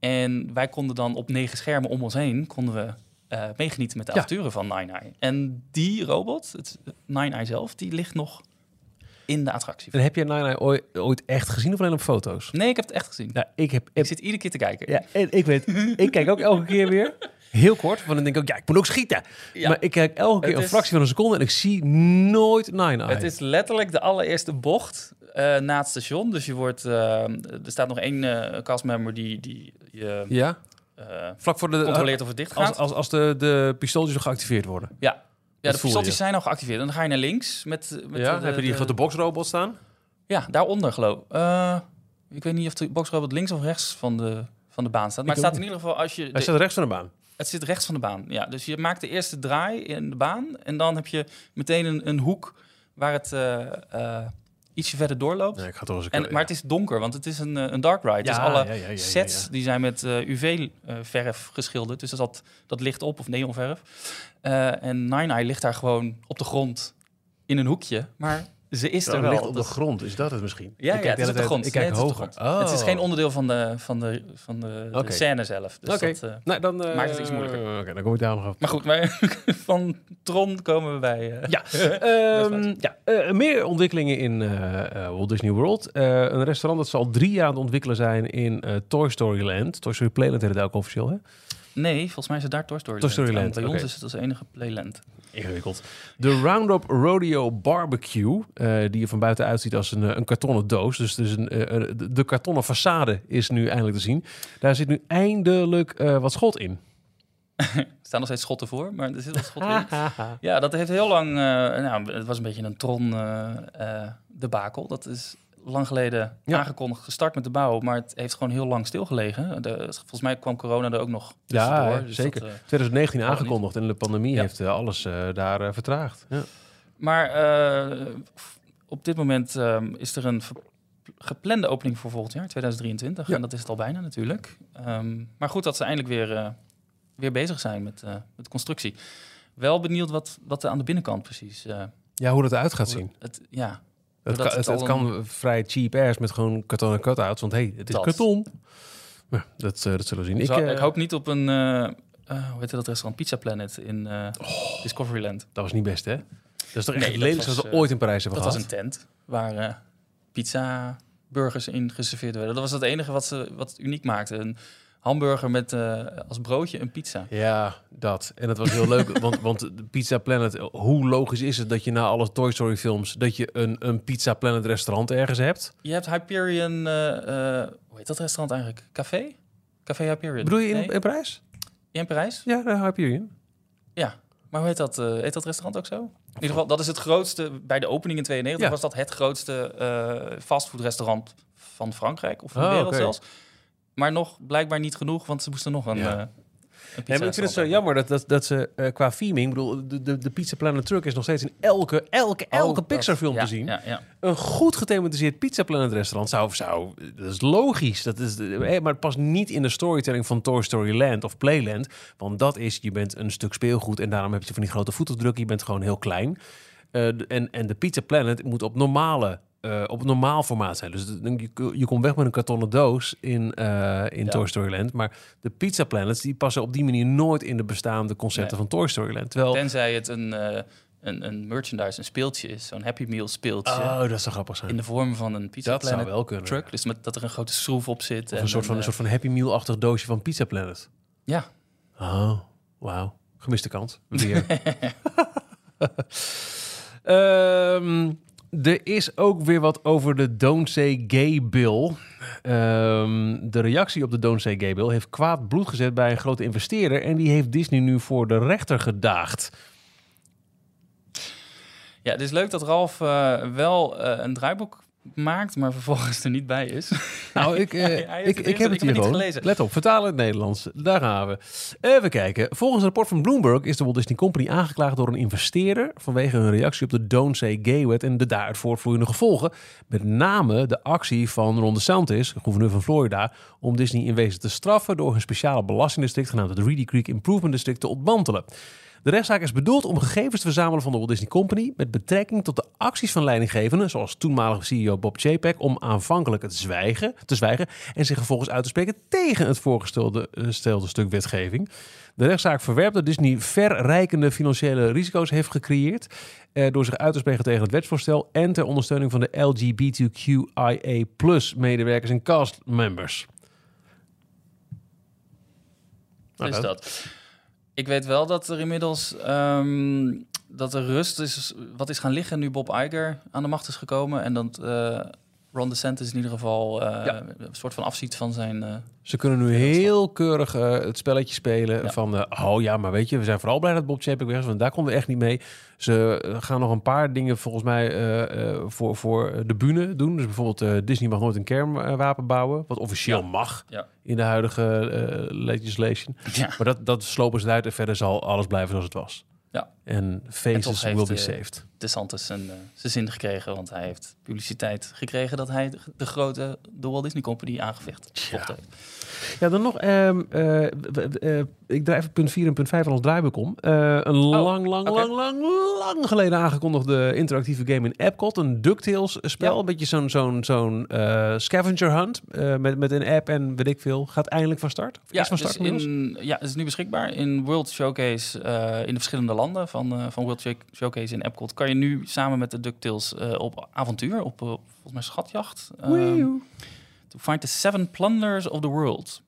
En wij konden dan op negen schermen om ons heen konden we eh, meegenieten met de Ja. avonturen van Nine Eye. En die robot, het Nine Eye zelf, die ligt nog in de attractie. En heb jij Nine ooit, ooit echt gezien of alleen op foto's? Nee, ik heb het echt gezien. Nou, ik heb... Ik zit iedere keer te kijken. ja, en ik weet, ik kijk ook elke keer weer. Heel kort, want dan denk ik ook, ja, ik moet ook schieten. Ja. Maar ik kijk elke keer een fractie van een seconde en ik zie nooit Nine Eye. Het is letterlijk de allereerste bocht eh, na het station. Dus je wordt, eh, er staat nog één castmember die, die je Ja? Eh, Vlak voor de... controleert of het dicht gaat. Als, als, als de, de pistooltjes nog geactiveerd worden. ja. ja, de pistooltjes je. zijn al geactiveerd. En dan ga je naar links met, met ja, de- heb je die de- grote boxrobot staan. Ja, daaronder geloof ik. Eh, ik weet niet of de boxrobot links of rechts van de, van de baan staat. Maar Ik het staat in ieder geval als je... Hij de- staat rechts van de baan. Het zit rechts van de baan. Ja, dus je maakt de eerste draai in de baan. En dan heb je meteen een, een hoek waar het eh, ietsje verder doorloopt. Nee, ik ga toch eens een En, maar het is donker, want het is een, eh, een dark ride. dus alle sets die zijn met eh, UV-verf geschilderd. Dus dat, dat ligt op, of neonverf. Eh en Nine Eye ligt daar gewoon op de grond in een hoekje. Maar ze is er het wel. ligt op de grond, is dat het misschien? ja, Ik ja, kijk het is de op de grond. Ik kijk Nee, het is op hoger. de grond. Het is Oh. geen onderdeel van de, van de, van de, scène zelf. Dus Oké, dat, eh, nou, dan eh, maakt het iets moeilijker. Oké, dan kom ik daar nog op. maar goed, maar van Tron komen we bij... eh, Ja, ehm, ja eh, meer ontwikkelingen in eh, eh, Walt Disney World. Eh, een restaurant dat zal al drie jaar aan het ontwikkelen zijn in eh, Toy Story Land. Toy Story Playland heet het ook officieel, hè? Nee, volgens mij is het daar Toy Story Toy Story Land. Bij ons is het als enige Playland. Ingewikkeld. De Roundup Rodeo Barbecue, eh, die er van buiten uitziet als een, eh, een kartonnen doos. Dus, dus een, eh, de- kartonnen façade is nu eindelijk te zien. Daar zit nu eindelijk wat schot in. Er staan nog steeds schotten voor, maar er zit wat schot in. Ja, dat heeft heel lang... nou, het was een beetje een Tron debakel. Dat is lang geleden Ja. aangekondigd, gestart met de bouw. Maar het heeft gewoon heel lang stilgelegen. De, volgens mij kwam corona er ook nog Ja, Dus zeker. dat, eh, 2019 Waarom aangekondigd en de pandemie Ja. heeft eh, alles eh, daar eh, vertraagd. Ja. Maar eh, op dit moment is er een geplande opening voor volgend jaar, 2023. Ja. En dat is het al bijna natuurlijk. Ehm, maar goed dat ze eindelijk weer, eh, weer bezig zijn met, eh, met constructie. Wel benieuwd wat, wat er aan de binnenkant precies... eh, ja, hoe dat eruit gaat zien. het, ja, Het, het, kan vrij cheap ass met gewoon kartonnen cutouts. Want hey, het is Dat. karton. Ja, dat, eh, dat zullen we zien. ik, Ik, eh, ik hoop niet op een... eh, hoe heet dat restaurant? Pizza Planet in Oh. Discoveryland. Dat was niet best, hè? Dat is toch echt Nee, het dat lelijkste was, wat we ooit in Parijs hebben Dat gehad. was een tent waar pizza burgers in geserveerd werden. Dat was het enige wat, ze, wat uniek maakte. Een hamburger met eh, als broodje een pizza. Ja, dat. En dat was heel leuk, want, want de Pizza Planet, hoe logisch is het dat je na alle Toy Story films, dat je een, een Pizza Planet restaurant ergens hebt? Je hebt Hyperion... eh, hoe heet dat restaurant eigenlijk? Café? Café Hyperion. Bedoel je in, Nee? in Parijs? in Parijs? Ja, de Hyperion. Ja. Maar hoe heet dat, heet dat restaurant ook zo? In ieder geval, dat is het grootste... Bij de opening in 92 Ja. was dat het grootste eh fastfoodrestaurant van Frankrijk. Of van de Oh, wereld zelfs. Maar nog blijkbaar niet genoeg, want ze moesten nog een... Ja. een maar ik vind het zo jammer dat, dat, dat ze eh, qua theming, bedoel, de, de, de Pizza Planet truck is nog steeds in elke, elke, elke Oh, Pixar dat- film ja, te zien. Ja. Een goed gethematiseerd Pizza Planet restaurant zou, zou dat is logisch. Dat is, maar het past niet in de storytelling van Toy Story Land of Playland. Want dat is, je bent een stuk speelgoed en daarom heb je van die grote voetafdrukken. Je bent gewoon heel klein. Eh, en, en de Pizza Planet moet op normale, eh, op normaal formaat zijn. Dus je, je komt weg met een kartonnen doos in, eh, in Ja. Toy Story Land. Maar de Pizza Planets die passen op die manier nooit in de bestaande concepten Nee. van Toy Story Land. Terwijl, Tenzij het een, eh, een, een merchandise, een speeltje is. Zo'n Happy Meal speeltje. oh, dat zou grappig zijn. in de vorm van een Pizza dat zou Planet wel kunnen. truck. Dus met, dat er een grote schroef op zit. Of en een soort van, een soort van Happy Meal-achtig doosje van Pizza Planet. Ja, Oh, wauw. Gemiste kans. Weer. Ehm, er is ook weer wat over de Don't Say Gay Bill. Ehm, de reactie op de Don't Say Gay Bill heeft kwaad bloed gezet bij een grote investeerder. En die heeft Disney nu voor de rechter gedaagd. ja, het is leuk dat Ralf eh, wel eh, een draaiboek maakt, maar vervolgens er niet bij is. Nou, ik, eh, Hij- hij heeft ik, ik heb het hier gewoon. gelezen. Let op, vertalen in het Nederlands. Daar gaan we. Even kijken. Volgens een rapport van Bloomberg is de Walt Disney Company aangeklaagd door een investeerder vanwege hun reactie op de Don't Say Gay Wet en de daaruit voortvloeiende gevolgen. Met name de actie van Ron DeSantis, de gouverneur van Florida, om Disney in wezen te straffen door hun speciale belastingdistrict genaamd het Reedy Creek Improvement District te ontmantelen. De rechtszaak is bedoeld om gegevens te verzamelen van de Walt Disney Company met betrekking tot de acties van leidinggevenden, zoals toenmalige CEO Bob Chapek, om aanvankelijk het zwijgen, te zwijgen en zich vervolgens uit te spreken tegen het voorgestelde eh, stuk wetgeving. De rechtszaak verwerpt dat Disney verrijkende financiële risico's heeft gecreëerd eh, door zich uit te spreken tegen het wetsvoorstel en ter ondersteuning van de LGBTQIA medewerkers en castmembers. Nou, is dat. Ik weet wel dat er inmiddels ehm, dat er rust is, wat is gaan liggen nu Bob Iger aan de macht is gekomen en dat eh, Ron DeSantis in ieder geval eh, Ja. een soort van afziet van zijn. eh, Ze kunnen nu heel keurig eh, het spelletje spelen Ja. van... eh, oh ja, maar weet je, we zijn vooral blij dat Bob Chapek weg is... want daar konden we echt niet mee. Ze gaan nog een paar dingen volgens mij eh, eh, voor, voor de bühne doen. Dus bijvoorbeeld eh, Disney mag nooit een kernwapen bouwen... wat officieel Ja. mag Ja. in de huidige legislation. ja. Maar dat, dat slopen ze uit en verder zal alles blijven zoals het was. Ja. En faces heeft, will be eh, saved. DeSantis zijn, eh, zijn zin gekregen, want hij heeft publiciteit gekregen dat hij de, de grote de Walt Disney Company aangevecht gevochten heeft. Ja, dan nog... ehm, eh, eh, ik draai even punt 4 en punt 5 van ons draaiboek om. Eh, een lang, lang, Oh, lang, lang, lang geleden aangekondigde interactieve game in Epcot. Een DuckTales spel. Ja. Een beetje zo'n zo'n zo'n eh, scavenger hunt. eh, met, met een app en weet ik veel. Gaat eindelijk van start? Of Ja, is van dus start in, ja, het is nu beschikbaar in World Showcase eh, in de verschillende landen van, eh, van World Show- Showcase in Epcot. Kan je nu samen met de DuckTales eh, op avontuur, op eh, volgens mij schatjacht. ehm, to find the seven plunderers of the world.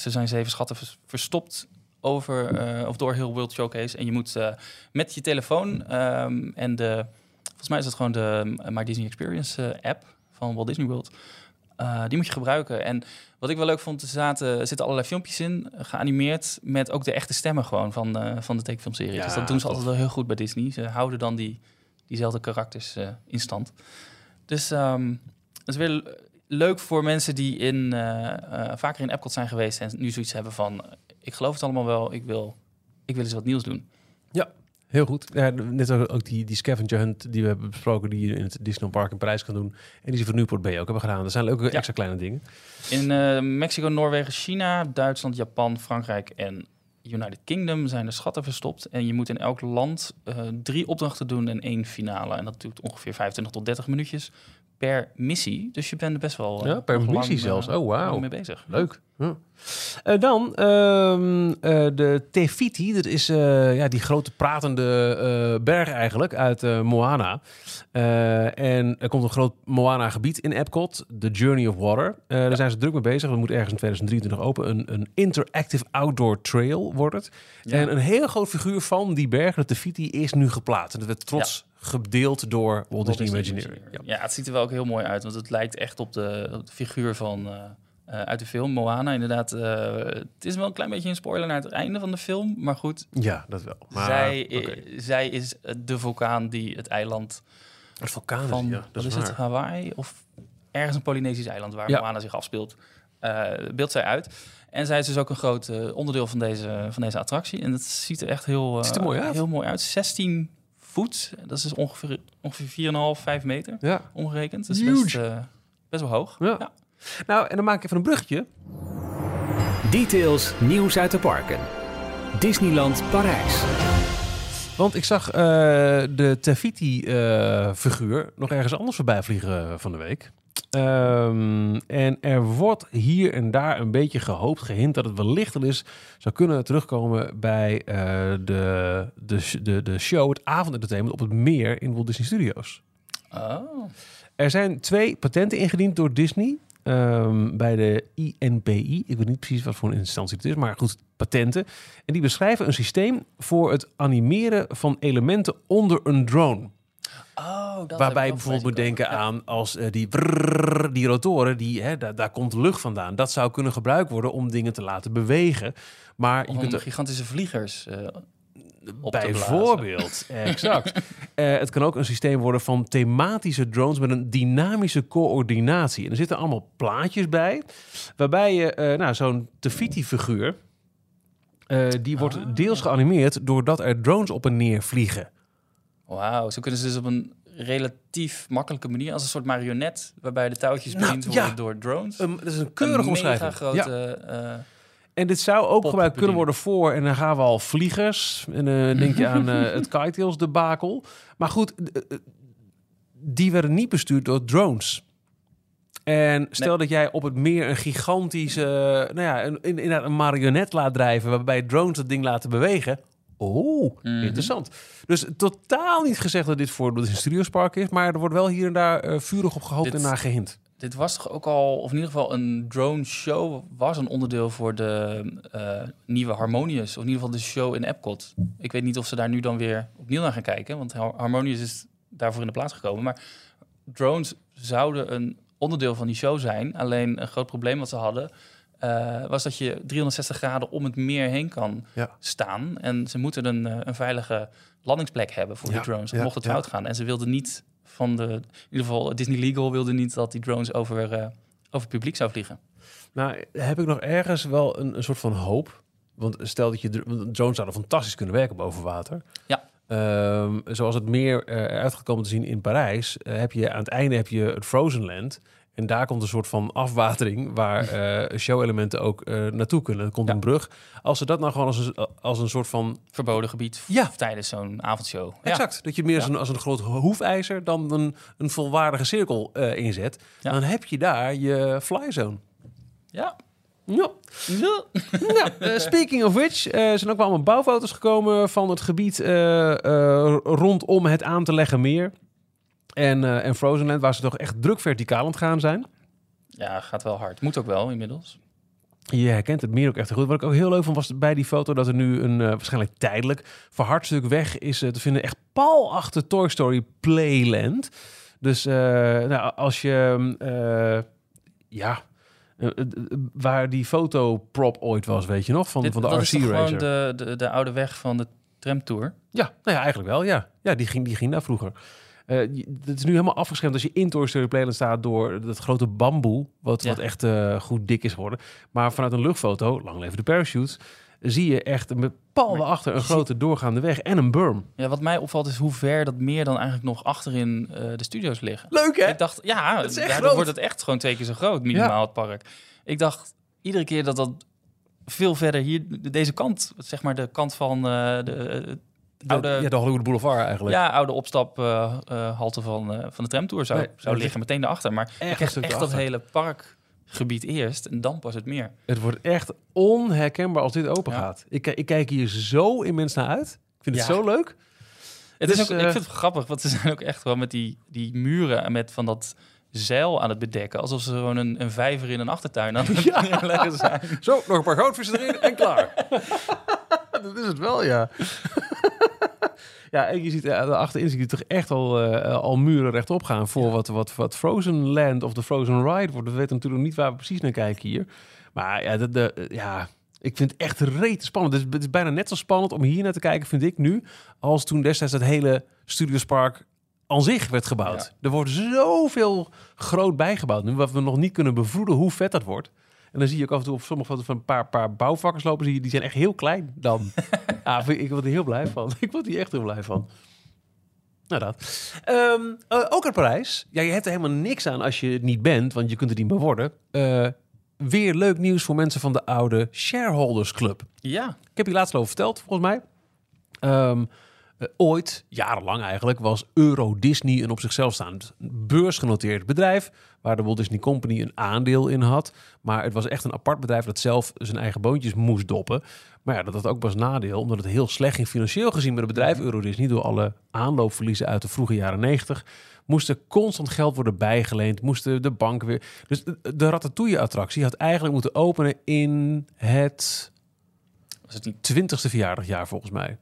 Ze zijn zeven schatten vers- verstopt over of door heel World Showcase. En je moet met je telefoon ehm, en de, volgens mij is het gewoon de My Disney Experience app van Walt Disney World. Eh, die moet je gebruiken. En wat ik wel leuk vond, er, zaten, er zitten allerlei filmpjes in, eh, geanimeerd met ook de echte stemmen gewoon van, eh, van de tekenfilmserie. Ja, dus dat doen ze tof. altijd wel heel goed bij Disney. Ze houden dan die, diezelfde karakters eh, in stand. Dus ehm, het is weer le- leuk voor mensen die in, vaker in Epcot zijn geweest en nu zoiets hebben van... ik geloof het allemaal wel, ik wil, ik wil eens wat nieuws doen. Heel goed. Ja, net ook ook die, die scavenger hunt die we hebben besproken... die je in het Disneyland Park in Parijs kan doen. En die ze voor Newport Bay ook hebben gedaan. Dat zijn leuke extra kleine dingen. In eh, Mexico, Noorwegen, China, Duitsland, Japan, Frankrijk en United Kingdom zijn er schatten verstopt. En je moet in elk land eh, drie opdrachten doen en één finale. En dat duurt ongeveer 25 tot 30 minuutjes per missie. Dus je bent er best wel... eh, Ja, per lang, missie eh, zelfs. Oh, wauw. mee bezig. Leuk. Ja. Eh, dan ehm, eh, de Tefiti. Dat is eh, ja, die grote pratende eh, berg eigenlijk uit eh, Moana. Eh, en er komt een groot Moana-gebied in Epcot. The Journey of Water. Eh, Daar zijn ze druk mee bezig. Dat moet ergens in 2023 open. Een, een interactive outdoor trail wordt het. Ja. En een heel groot figuur van die berg, de Tefiti, is nu geplaatst. En dat werd trots gedeeld door Walt, Walt Disney Disney Imagineering. Ja. Ja. het ziet er wel ook heel mooi uit, want het lijkt echt op de, op de figuur van eh, eh, uit de film Moana. Inderdaad, eh, het is wel een klein beetje een spoiler naar het einde van de film, maar goed. ja, dat wel. Maar, zij, zij is de vulkaan die het eiland Het vulkaan is, van, ja, dat is, waar. het, Hawaii of ergens een Polynesisch eiland waar Ja. Moana zich afspeelt, eh beeldt zij uit. En zij is dus ook een groot onderdeel van deze, van deze attractie. En het ziet er echt heel, ziet er mooi uit. heel mooi uit. 16 voet, dat is ongeveer, ongeveer 4,5, 5 meter Ja. omgerekend. Dat is Huge. best, eh, best wel hoog. Ja. Nou, en dan maak ik even een bruggetje. Details nieuws uit de parken. Disneyland Parijs. Want ik zag eh, de Tafiti-figuur nog ergens anders voorbij vliegen van de week. Ehm, en er wordt hier en daar een beetje gehoopt, gehint dat het wellicht al eens zou kunnen terugkomen bij eh, de, de, de, de show, het avondentertainment op het meer in Walt Disney Studios. Oh. Er zijn twee patenten ingediend door Disney ehm, bij de INPI. Ik weet niet precies wat voor een instantie het is, maar goed, patenten. En die beschrijven een systeem voor het animeren van elementen onder een drone. Oh, dat Waarbij je bijvoorbeeld moet denken aan als eh, die, die rotoren, die, hè, daar, daar komt lucht vandaan. Dat zou kunnen gebruikt worden om dingen te laten bewegen. Maar je kunt er, gigantische vliegers. blazen. Bijvoorbeeld, exact. Eh, het kan ook een systeem worden van thematische drones met een dynamische coördinatie. En er zitten allemaal plaatjes bij, waarbij je nou, zo'n Tefiti-figuur, die wordt Ah. deels geanimeerd doordat er drones op en neer vliegen. Wauw, zo kunnen ze dus op een relatief makkelijke manier, als een soort marionet, waarbij de touwtjes Nou, bediend worden ja. door drones. Um, dat is een keurige een omschrijving. mega grote... Ja. eh, En dit zou ook gebruikt kunnen worden voor, en dan gaan we al vliegers. En dan denk je aan eh, het kitetails debakel. Maar goed, die werden niet bestuurd door drones. En stel Nee. dat jij op het meer een gigantische, nou ja, een, in- inderdaad een marionet laat drijven, waarbij drones dat ding laten bewegen. Oh, Mhm. interessant. Dus totaal niet gezegd dat dit voor het Studios Park is, maar er wordt wel hier en daar eh, vurig op gehoopt Dit- en naar gehind. Dit was toch ook al, of in ieder geval een drone show, was een onderdeel voor de eh, nieuwe Harmonious. Of in ieder geval de show in Epcot. Ik weet niet of ze daar nu dan weer opnieuw naar gaan kijken, want Har- Harmonious is daarvoor in de plaats gekomen. Maar drones zouden een onderdeel van die show zijn. Alleen een groot probleem wat ze hadden, eh, was dat je 360 graden om het meer heen kan Ja. staan. En ze moeten een, eh, een veilige landingsplek hebben voor Ja, die drones. ja, mocht het fout gaan. En ze wilden niet van de... In ieder geval, Disney Legal wilde niet dat die drones over, eh, over het publiek zou vliegen. Nou, heb ik nog ergens wel een, een soort van hoop. Want stel dat je... drones zouden fantastisch kunnen werken boven water. Ja. Ehm, zoals het meer eh eruit gaat komen te zien in Parijs... heb je aan het einde heb je het Frozen Land... En daar komt een soort van afwatering waar eh show-elementen ook eh, naartoe kunnen. Er komt Ja. een brug. Als ze dat nou gewoon als een, als een soort van... Verboden gebied Ja. tijdens zo'n avondshow. Ja. Exact. Dat je meer als, een, als een groot hoefijzer dan een, een volwaardige cirkel eh, inzet. Dan heb je daar je flyzone. Ja. Ja. Ja. Nou, speaking of which, er zijn ook wel allemaal bouwfoto's gekomen van het gebied rondom het aan te leggen meer. En, eh en Frozenland, waar ze toch echt druk verticaal aan het gaan zijn. Ja, gaat wel hard. Moet ook wel inmiddels. Je herkent het meer ook echt goed. Wat ik ook heel leuk vond was bij die foto dat er nu een eh, waarschijnlijk tijdelijk verhard stuk weg is eh, te vinden. Echt pal achter Toy Story Playland. Dus nou, als je, mm, ja, waar die fotoprop ooit was, weet je nog, van, Dit, van de RC Racer. gewoon de, de, de oude weg van de tramtour. Ja, nou ja, eigenlijk wel, ja. Ja, die ging, die ging daar vroeger. Eh, het is nu helemaal afgeschermd als je in Toy Story Playland staat door dat grote bamboe, wat, Ja. wat echt eh, goed dik is geworden. Maar vanuit een luchtfoto, lang leven de parachutes, zie je echt met pal Maar achter een grote doorgaande weg en een berm. Ja, wat mij opvalt is hoe ver dat meer dan eigenlijk nog achterin eh, de studio's liggen. Leuk hè? Ik dacht, ja, daardoor groot. wordt het echt gewoon twee keer zo groot, minimaal het park. Ik dacht iedere keer dat dat veel verder hier, de- deze kant, zeg maar de kant van de, De, oude, ja, de Hollywood Boulevard eigenlijk. ja, oude opstaphalte van, eh, van de tramtour zou, Nee, zou liggen, meteen daarachter. Maar Echt dat hele parkgebied eerst en dan pas het meer. Het wordt echt onherkenbaar als dit open Ja. gaat. Ik, ik kijk hier zo immens naar uit. Ik vind het zo leuk. Het Dus, is ook, ik eh, vind het grappig, want ze zijn ook echt wel met die, die muren en met van dat zeil aan het bedekken. Alsof ze gewoon een, een vijver in een achtertuin aan het Ja. neerleggen zijn. Zo, nog een paar goudvissen erin en klaar. dat is het wel, ja. Ja, en je ziet eh, achterin zie je toch echt al, eh, al muren rechtop gaan voor wat, wat, wat Frozen Land of de Frozen Ride wordt. We weten natuurlijk niet waar we precies naar kijken hier. Maar ja, de, de, ja ik vind het echt reet spannend. Het is, het is bijna net zo spannend om hier naar te kijken, vind ik nu, als toen destijds dat hele Studiospark aan zich werd gebouwd. Er wordt zoveel groot bijgebouwd nu, wat we nog niet kunnen bevroeden hoe vet dat wordt. En dan zie je ook af en toe op sommige foto's van een paar, paar bouwvakkers lopen. Zie je, die zijn echt heel klein dan. vind ik word er heel blij van. Ik word hier echt heel blij van. Nou, dat. Ehm, eh, ook uit Parijs. Ja, je hebt er helemaal niks aan als je het niet bent, want je kunt het niet meer worden. Eh, weer leuk nieuws voor mensen van de oude Shareholders Club. Ja, Ik heb je laatst al over verteld, volgens mij. Ehm, eh, ooit, jarenlang eigenlijk, was Euro Disney een op zichzelf staand beursgenoteerd bedrijf. Waar de Walt Disney Company een aandeel in had. Maar het was echt een apart bedrijf dat zelf zijn eigen boontjes moest doppen. Maar ja, dat had ook was nadeel, omdat het heel slecht ging financieel gezien met het bedrijf Euro Disney. Door alle aanloopverliezen uit de vroege jaren 90. Moest er constant geld worden bijgeleend. Moesten de banken weer. Dus de, Ratatouille-attractie had eigenlijk moeten openen in het was het niet? 20ste verjaardagjaar volgens mij.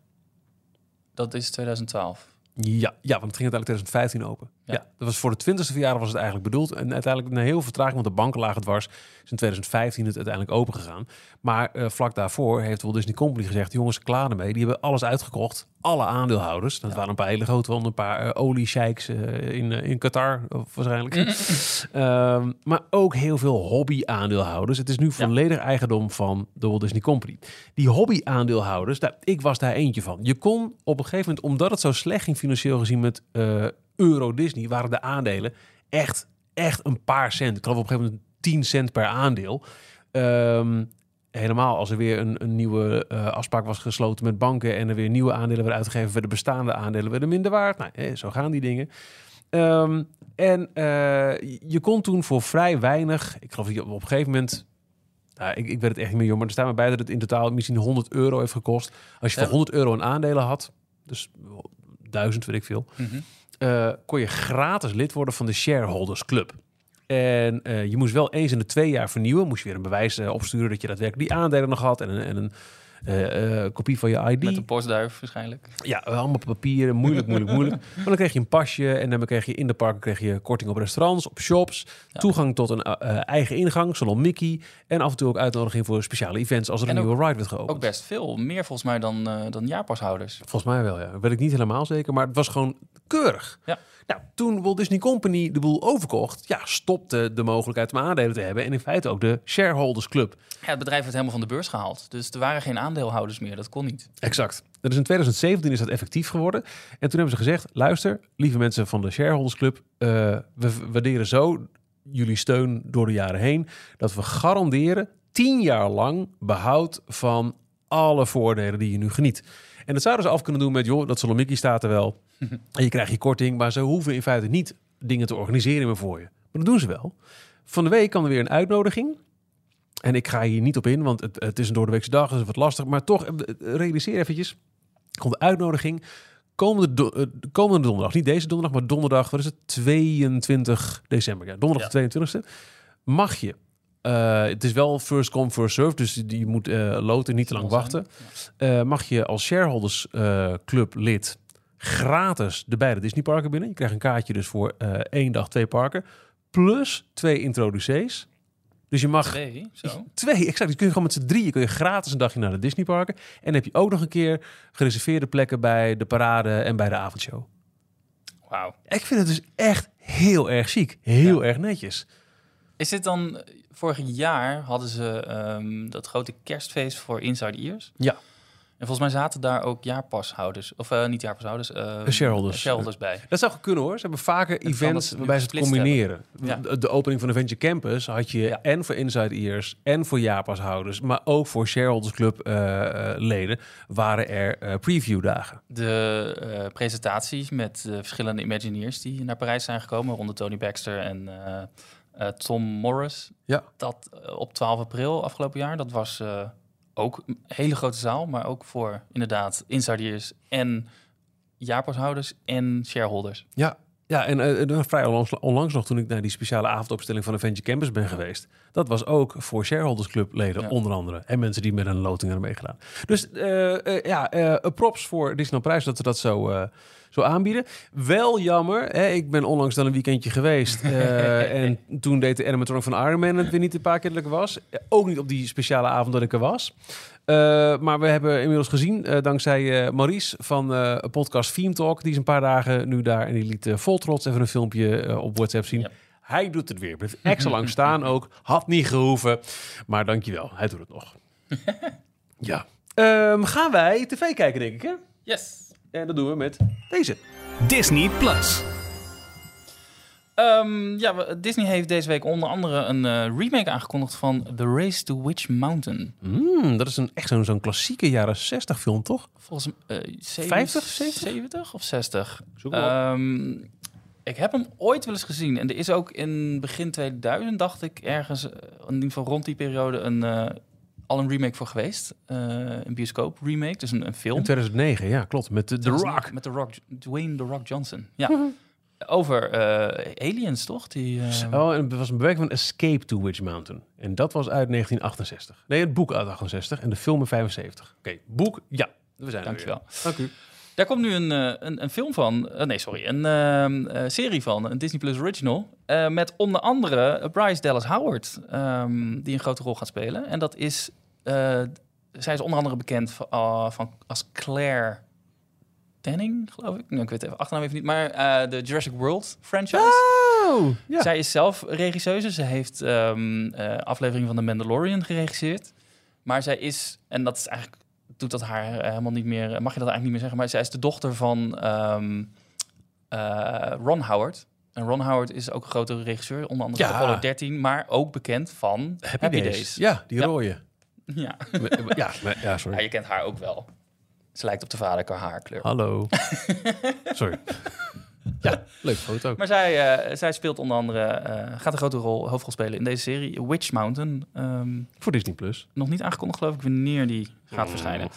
Dat is 2012. Ja, ja, want het ging uiteindelijk 2015 open. Ja. Ja. dat was voor de 20ste verjaardag was het eigenlijk bedoeld. En uiteindelijk een heel vertraging, want de banken lagen dwars. Is in 2015 het uiteindelijk open gegaan. Maar eh, vlak daarvoor heeft Walt Disney Company gezegd: jongens, klaar ermee. Die hebben alles uitgekocht. Alle aandeelhouders. Dat waren een paar hele grote, wel een paar uh, olie-sheiks eh, in, in Qatar waarschijnlijk. Ehm, maar ook heel veel hobby-aandeelhouders. Het is nu volledig eigendom van de Walt Disney Company. Die hobby-aandeelhouders, nou, ik was daar eentje van. Je kon op een gegeven moment, omdat het zo slecht ging financieel gezien met Euro Disney, waren de aandelen echt, echt een paar cent. Ik geloof op een gegeven moment 10 cent per aandeel. Ehm, helemaal als er weer een, een nieuwe eh, afspraak was gesloten met banken en er weer nieuwe aandelen werden uitgegeven, werden de bestaande aandelen werden minder waard. Nou, zo gaan die dingen. Ehm, en eh, je kon toen voor vrij weinig, ik geloof dat je op een gegeven moment, nou, ik, ik weet het echt niet meer, joh, maar er staat maar bij dat het in totaal misschien 100 euro heeft gekost. Als je voor Ja. 100 euro een aandelen had, dus 1000 weet ik veel, Mhm. Eh, kon je gratis lid worden van de Shareholders Club. En eh, je moest wel eens in de twee jaar vernieuwen. Moest je weer een bewijs eh, opsturen dat je daadwerkelijk die aandelen nog had. En en een eh, eh, kopie van je ID. Met een postduif waarschijnlijk. Ja, allemaal papieren. Moeilijk, moeilijk, moeilijk. Maar dan kreeg je een pasje. En dan kreeg je in de parken kreeg je korting op restaurants, op shops. Ja. Toegang tot een eh, eigen ingang, salon Mickey. En af en toe ook uitnodiging voor speciale events als er een ook- nieuwe ride werd geopend. Ook best veel. Meer volgens mij dan, eh, dan jaarpashouders. Volgens mij wel, ja. Dat weet ik niet helemaal zeker, maar het was gewoon keurig. Ja. Nou, toen Walt Disney Company de boel overkocht, ja, stopte de mogelijkheid om aandelen te hebben. En in feite ook de Shareholders Club. Ja, het bedrijf werd helemaal van de beurs gehaald. Dus er waren geen aandeelhouders meer. Dat kon niet. Exact. Dat is in 2017 is dat effectief geworden. En toen hebben ze gezegd, luister, lieve mensen van de Shareholders Club, eh, we waarderen zo jullie steun door de jaren heen, dat we garanderen 10 jaar lang behoud van alle voordelen die je nu geniet. En dat zouden ze af kunnen doen met, joh, dat Solomiki staat er wel. En je krijgt je korting, maar ze hoeven in feite niet dingen te organiseren meer voor je. Maar dat doen ze wel. Van de week kwam er weer een uitnodiging. En ik ga hier niet op in, want het, het is een doordeweekse dag, dus wat lastig. Maar toch, eh, realiseer eventjes. Komt de uitnodiging. Komende, do- eh, komende donderdag, niet deze donderdag, maar donderdag, wat is het? 22 december. Ja, donderdag de 22e. Mag je. eh, het is wel first come, first serve, dus je moet eh loten, niet te lang wachten. Mag je als shareholders eh, club lid gratis de beide Disneyparken binnen. Je krijgt een kaartje dus voor één dag twee parken. Plus twee introducees. Dus je mag Twee, zo. Twee, exact. Dus kun je gewoon met z'n drieën kun je gratis een dagje naar de Disneyparken. En dan heb je ook nog een keer gereserveerde plekken bij de parade en bij de avondshow. Wauw. Ik vind het dus echt heel erg chic. Heel Ja. erg netjes. Is dit dan... Vorig jaar hadden ze ehm, dat grote kerstfeest voor Inside Ears. Ja. En volgens mij zaten daar ook jaarpashouders. Of eh, niet jaarpashouders. eh shareholders. shareholders bij. Dat zou kunnen hoor. Ze hebben vaker events waarbij ze het combineren. Ja. De, de opening van Adventure Campus had je Ja. en voor Inside Ears en voor jaarpashouders, maar ook voor Shareholders Club eh, eh, leden waren er eh, previewdagen. De eh, presentatie met de verschillende Imagineers die naar Parijs zijn gekomen. Rond Tony Baxter en eh, eh, Tom Morris. Ja. Dat eh, op 12 april afgelopen jaar. Dat was eh, ook een hele grote zaal. Maar ook voor inderdaad insiders en jaarpashouders en shareholders. Ja, ja en eh, vrij onlangs, onlangs nog toen ik naar die speciale avondopstelling van Adventure Campus ben geweest. Dat was ook voor Shareholders Club leden Ja. onder andere. En mensen die met een loting hebben meegedaan. Dus eh, ja, props voor Disneyland Prijs dat ze dat zo, zo aanbieden. Wel jammer, hè, ik ben onlangs dan een weekendje geweest. eh, en toen deed de animatronic van Iron Man het weer niet een paar keer dat ik er was. Eh, Ook niet op die speciale avond dat ik er was. Eh, maar we hebben inmiddels gezien, dankzij eh, Maurice van podcast Theme Talk, die is een paar dagen nu daar en die liet vol trots even een filmpje op WhatsApp zien. Ja. Hij doet het weer. Blijft extra lang staan ook. Had niet gehoeven. Maar dankjewel, hij doet het nog. ja. Ehm, gaan wij tv kijken, denk ik, hè? Yes! En dat doen we met deze. Disney Plus. Ehm, ja, Disney heeft deze week onder andere een eh, remake aangekondigd van The Race to Witch Mountain. Hmm, dat is een, echt zo'n zo'n klassieke jaren 60 film, toch? Volgens mij 50, 70? 70 of 60. Zoek. Ehm, ik heb hem ooit wel eens gezien. En er is ook in begin 2000, dacht ik, ergens, eh, in ieder geval rond die periode, een, eh, al een remake voor geweest. Eh, een bioscoop remake, dus een, een film. In 2009, ja, klopt. Met de, The Rock. Met The Rock, Dwayne The Rock Johnson. Ja. Over eh, aliens, toch? Die, eh, Oh, en het was een bewerking van Escape to Witch Mountain. En dat was uit 1968. Nee, het boek uit 68 en de film in 75. Oké, boek, ja. We zijn er Dankjewel. Dank u. Daar komt nu een, eh, een, een film van. eh, nee, sorry. Een ehm, eh, serie van. Een Disney Plus Original. met onder andere Bryce Dallas Howard. ehm, die een grote rol gaat spelen. En dat is. zij is onder andere bekend van, ah, van als Claire Denning, geloof ik. Nou, ik weet even achternaam even niet. Maar de Jurassic World franchise. Oh, ja. Zij is zelf regisseuse. Ze heeft ehm eh aflevering van The Mandalorian geregisseerd. Maar zij is, en dat is eigenlijk, doet dat haar eh, helemaal niet meer, mag je dat eigenlijk niet meer zeggen, maar zij is de dochter van ehm, eh, Ron Howard. En Ron Howard is ook een grote regisseur, onder andere Ja. Apollo 13, maar ook bekend van Happy, Days. Ja, die Ja. rode. Ja. ja, maar- ja, sorry. ja, je kent haar ook wel. Ze lijkt op de vader qua haarkleur. Hallo. sorry. ja, leuk foto. Maar zij, eh, zij speelt onder andere, eh, gaat een grote rol, hoofdrol spelen in deze serie, Witch Mountain. Ehm, Voor Disney Plus. nog niet aangekondigd, geloof ik, wanneer die gaat verschijnen.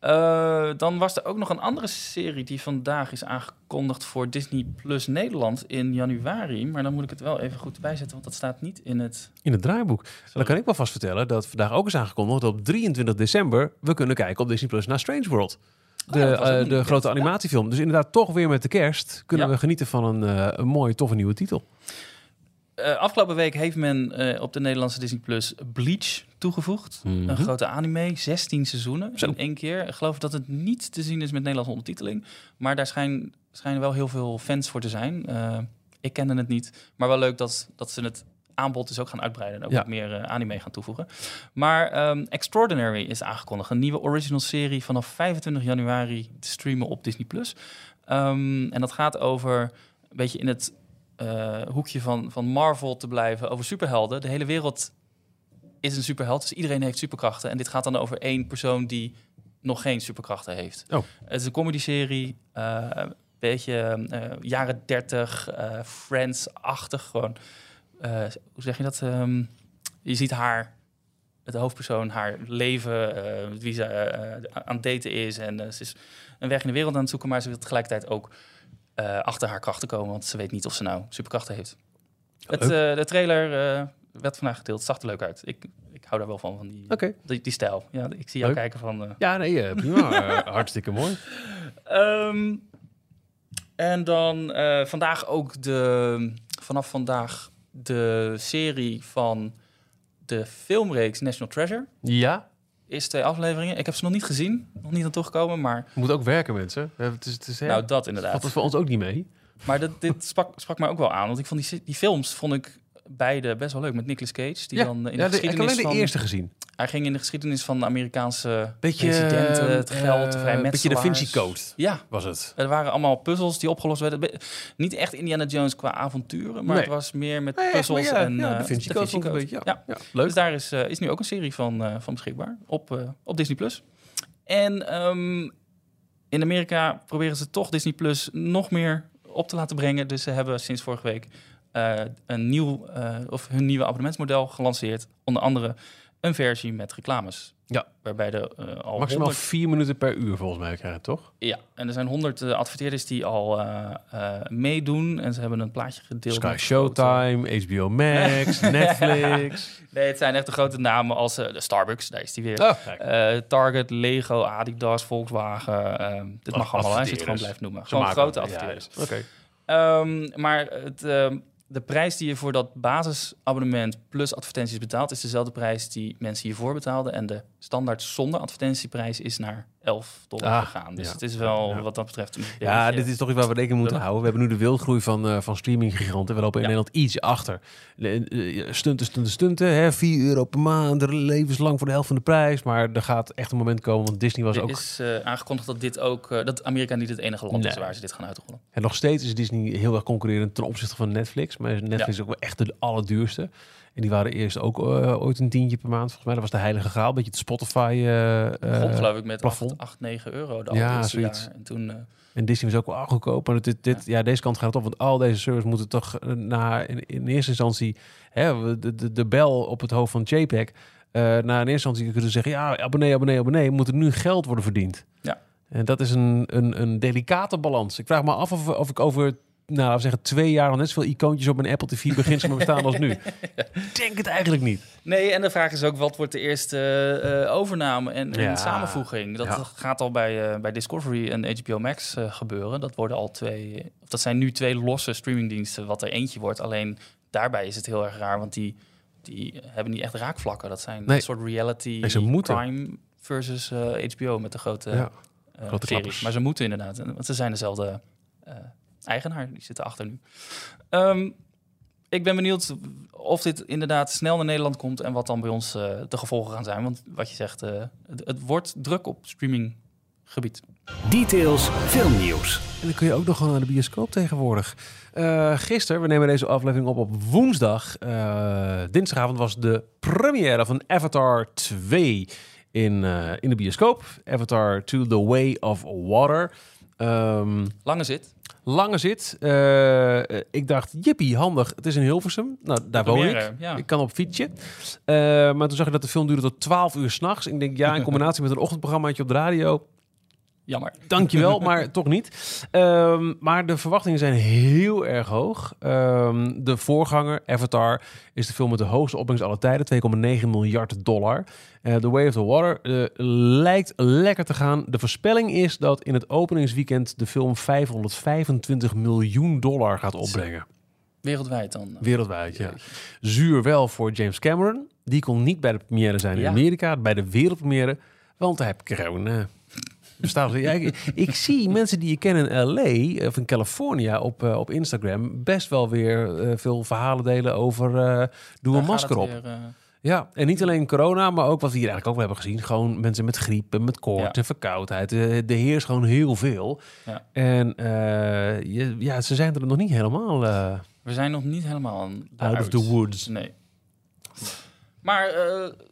Eh, dan was er ook nog een andere serie die vandaag is aangekondigd voor Disney Plus Nederland in januari. Maar dan moet ik het wel even goed bijzetten, want dat staat niet in het. In het draaiboek. Dan kan ik wel vast vertellen dat vandaag ook is aangekondigd dat op 23 december we kunnen kijken op Disney Plus naar Strange World. De, Oh ja, ook eh, de grote animatiefilm. Dus inderdaad, toch weer met de kerst kunnen Ja. we genieten van een, eh, een mooie, toffe nieuwe titel. Eh, afgelopen week heeft men op de Nederlandse Disney Plus Bleach toegevoegd. Mhm. Een grote anime, 16 seizoenen Zo. in één keer. Ik geloof dat het niet te zien is met Nederlandse ondertiteling. Maar daar schijn, schijnen wel heel veel fans voor te zijn. Ik kende het niet, maar wel leuk dat, dat ze het aanbod dus ook gaan uitbreiden en ook Ja. wat meer eh, anime gaan toevoegen. Maar ehm, Extraordinary is aangekondigd. Een nieuwe original serie vanaf 25 januari te streamen op Disney+. Plus. Ehm, en dat gaat over een beetje in het eh, hoekje van, van Marvel te blijven over superhelden. De hele wereld is een superheld, dus iedereen heeft superkrachten. En dit gaat dan over één persoon die nog geen superkrachten heeft. Oh. Het is een comedy-serie, eh, beetje jaren 30, eh, Friends-achtig. Gewoon, hoe zeg je dat? Ehm, je ziet haar, de hoofdpersoon, haar leven, eh, wie ze eh, aan het daten is. En eh, ze is een weg in de wereld aan het zoeken, maar ze wil tegelijkertijd ook eh, achter haar krachten komen, want ze weet niet of ze nou superkrachten heeft. Het, eh, de trailer eh, werd vandaag gedeeld. Het zag er leuk uit. Ik, ik hou daar wel van, van die, die, die stijl. Ja, ik zie jou Leuk. kijken van... eh, Ja, nee, eh, prima. Eh, hartstikke mooi. Ehm, en dan eh, vandaag ook de... Vanaf vandaag de serie van de filmreeks National Treasure. Ja, Eerste twee afleveringen. Ik heb ze nog niet gezien. Nog niet aan toegekomen, maar... moet ook werken, mensen. Het is, het is, Nou, dat inderdaad. het voor ons ook niet mee. Maar dit, dit sprak, sprak mij ook wel aan. Want ik vond die, die films vond ik beide best wel leuk. Met Nicolas Cage. Die ja, dan in de ja, de- ik heb geschiedenis alleen de van... eerste gezien. Hij ging in de geschiedenis van de Amerikaanse Beetje, presidenten, het eh, geld, de Beetje vrijmetselaars. de Vinci Code Ja, was het. er waren allemaal puzzels die opgelost werden. Be- Niet echt Indiana Jones qua avonturen, maar Nee. het was meer met Nee, puzzels ja, en ja, eh, de Vinci Code ik een beetje, ja. Leuk. Dus daar is, eh, is nu ook een serie van, eh, van beschikbaar op, eh, op Disney+. Plus. En ehm, in Amerika proberen ze toch Disney Plus nog meer op te laten brengen. Dus ze hebben sinds vorige week eh, een nieuw, eh, of hun nieuwe abonnementsmodel gelanceerd. Onder andere een versie met reclames. Ja. Waarbij de eh, al Maximaal 100 vier minuten per uur volgens mij krijgen, toch? ja, en er zijn honderd eh, adverteerders die al meedoen. En ze hebben een plaatje gedeeld. Sky Showtime, HBO Max, Netflix. Nee, het zijn echt de grote namen als de Starbucks, daar is die weer. Oh, Target, Lego, Adidas, Volkswagen. ehm, dit mag allemaal, als je het gewoon blijft noemen. Ze Gewoon grote ja, adverteerders. Oké. Ehm, maar het, ehm, de prijs die je voor dat basisabonnement plus advertenties betaalt... is dezelfde prijs die mensen hiervoor betaalden. En de standaard zonder advertentieprijs is naar 11 dollar Ah, gegaan. Dus ja. het is wel Ja. wat dat betreft een Ja, dit is toch iets waar we rekening moeten houden. We hebben nu de wildgroei van, eh van streaminggiganten. We lopen in Ja. Nederland iets achter. Eh, Stunten, stunten, stunten. Hè? 4 euro per maand, levenslang voor de helft van de prijs. Maar er gaat echt een moment komen, want Disney was Er ook... is eh, aangekondigd dat dit ook dat Amerika niet het enige land is waar ze dit gaan uitrollen. En nog steeds is Disney heel erg concurrerend ten opzichte van Netflix. Maar Netflix is ook wel echt de allerduurste. En die waren eerst ook eh, ooit een tientje per maand. Volgens mij dat was de heilige graal. Een beetje het Spotify... eh, eh, Begon geloof ik met plafond. 8, 8, 9 euro de Ja, zoiets. En toen, eh, En Disney was ook wel goedkoop. Maar dit, dit, ja. deze kant gaat het op. Want al deze servers moeten toch eh, naar in, in eerste instantie... Hè, de, de, de bel op het hoofd van JPEG... eh na in eerste instantie kunnen zeggen... ja, abonnee, abonnee, abonnee... moet er nu geld worden verdiend. Ja. En dat is een, een, een delicate balans. Ik vraag me af of, of ik over nou, laten we zeggen, twee jaar al net zoveel icoontjes op mijn Apple TV begint te bestaan als nu. Ik Denk het eigenlijk niet. Nee, en de vraag is ook, wat wordt de eerste eh, overname en, en samenvoeging? Dat Ja. gaat al bij, eh, bij Discovery en HBO Max eh, gebeuren. Dat worden al twee, of dat zijn nu twee losse streamingdiensten, wat er eentje wordt. Alleen daarbij is het heel erg raar, want die, die hebben niet echt raakvlakken. Dat zijn Nee. een soort reality crime versus eh, HBO met de grote, Ja. Grote series. klappers. Maar ze moeten inderdaad, want ze zijn dezelfde eh, eigenaar, die zitten achter nu. Ehm, ik ben benieuwd of dit inderdaad snel naar Nederland komt en wat dan bij ons eh, de gevolgen gaan zijn. Want wat je zegt, eh, het, het wordt druk op streaminggebied. Details filmnieuws. En dan kun je ook nog gewoon naar de bioscoop tegenwoordig. Eh gisteren, we nemen deze aflevering op op woensdag. eh, dinsdagavond was de première van Avatar 2 in, eh, in de bioscoop. Avatar 2 The Way of Water. Ehm, Lange zit. Lange zit. Eh, ik dacht, jippie, handig. Het is in Hilversum. Nou, daar woon ik. Ja. Ik kan op fietsje. Eh, maar toen zag ik dat de film duurde tot 12 uur s'nachts. Ik denk, ja, in combinatie met een ochtendprogrammaatje op de radio. Jammer. Dankjewel, maar toch niet. Ehm, maar de verwachtingen zijn heel erg hoog. Ehm, de voorganger, Avatar, is de film met de hoogste opbrengst aller tijden. 2,9 miljard dollar. Eh, The Way of the Water eh, lijkt lekker te gaan. De voorspelling is dat in het openingsweekend de film 525 miljoen dollar gaat opbrengen. Wereldwijd dan. Wereldwijd, ja. Zuur wel voor James Cameron. Die kon niet bij de première zijn in Ja. Amerika, bij de wereldpremière, want hij heeft corona. Bestaat ja, ik, ik zie mensen die je ken in LA of in California op, eh, op Instagram best wel weer eh, veel verhalen delen over eh, doe Daar een masker op. weer, Ja, en niet alleen corona, maar ook wat we hier eigenlijk ook wel hebben gezien. Gewoon mensen met griep en met koorts Ja. en verkoudheid. Er heerst gewoon heel veel. Ja. En je, ja, ze zijn er nog niet helemaal we zijn nog niet helemaal aan- out of the woods. Nee. Maar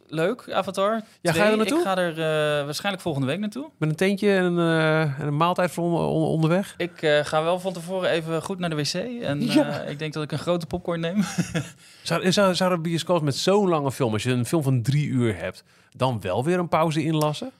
leuk, Avatar. Ja, ga je er naartoe? Ik ga er eh, waarschijnlijk volgende week naartoe. Met een tentje en een, eh, en een maaltijd voor on- on- onderweg. Ik eh, ga wel van tevoren even goed naar de wc. En Ja. ik denk dat ik een grote popcorn neem. Zou, zou, zou bioscoop met zo'n lange film, als je een film van drie uur hebt, dan wel weer een pauze inlassen?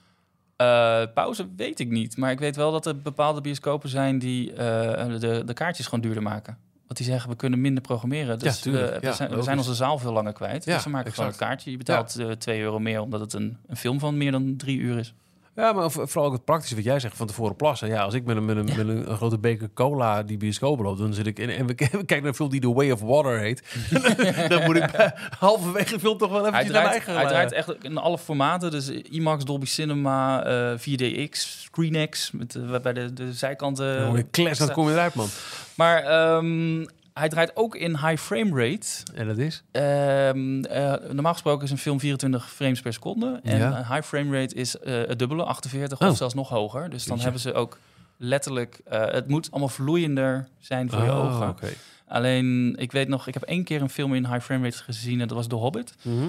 Pauze weet ik niet. Maar ik weet wel dat er bepaalde bioscopen zijn die de, de kaartjes gewoon duurder maken. Want die zeggen, we kunnen minder programmeren. Dus Ja, we, zijn, we zijn onze zaal veel langer kwijt. Dus we maken gewoon exact. een kaartje. Je betaalt eh 2 euro meer omdat het een, een film van meer dan drie uur is. Ja, maar voor- vooral ook het praktische wat jij zegt van tevoren plassen. Ja, als ik met een, met een, met een, grote beker cola die bioscoop loop, dan zit ik in, en we, we kijken naar een film die The Way of Water heet. dan moet ik bij- halverwege de film toch wel eventjes naar draait, mij hij draait echt in alle formaten. Dus IMAX, Dolby Cinema, eh 4DX, ScreenX. Met, eh, bij de, de zijkanten. Je clash, dan kom je eruit, man. Maar ehm, hij draait ook in high frame rate. En dat is? Ehm, eh, normaal gesproken is een film 24 frames per seconde. En Ja. een high frame rate is eh, het dubbele, 48 Oh. of zelfs nog hoger. Dus dan hebben ze ook letterlijk... eh, het moet allemaal vloeiender zijn voor je Oh, ogen. oké. Alleen, ik weet nog, ik heb één keer een film in high frame rate gezien. En dat was The Hobbit. Mhm.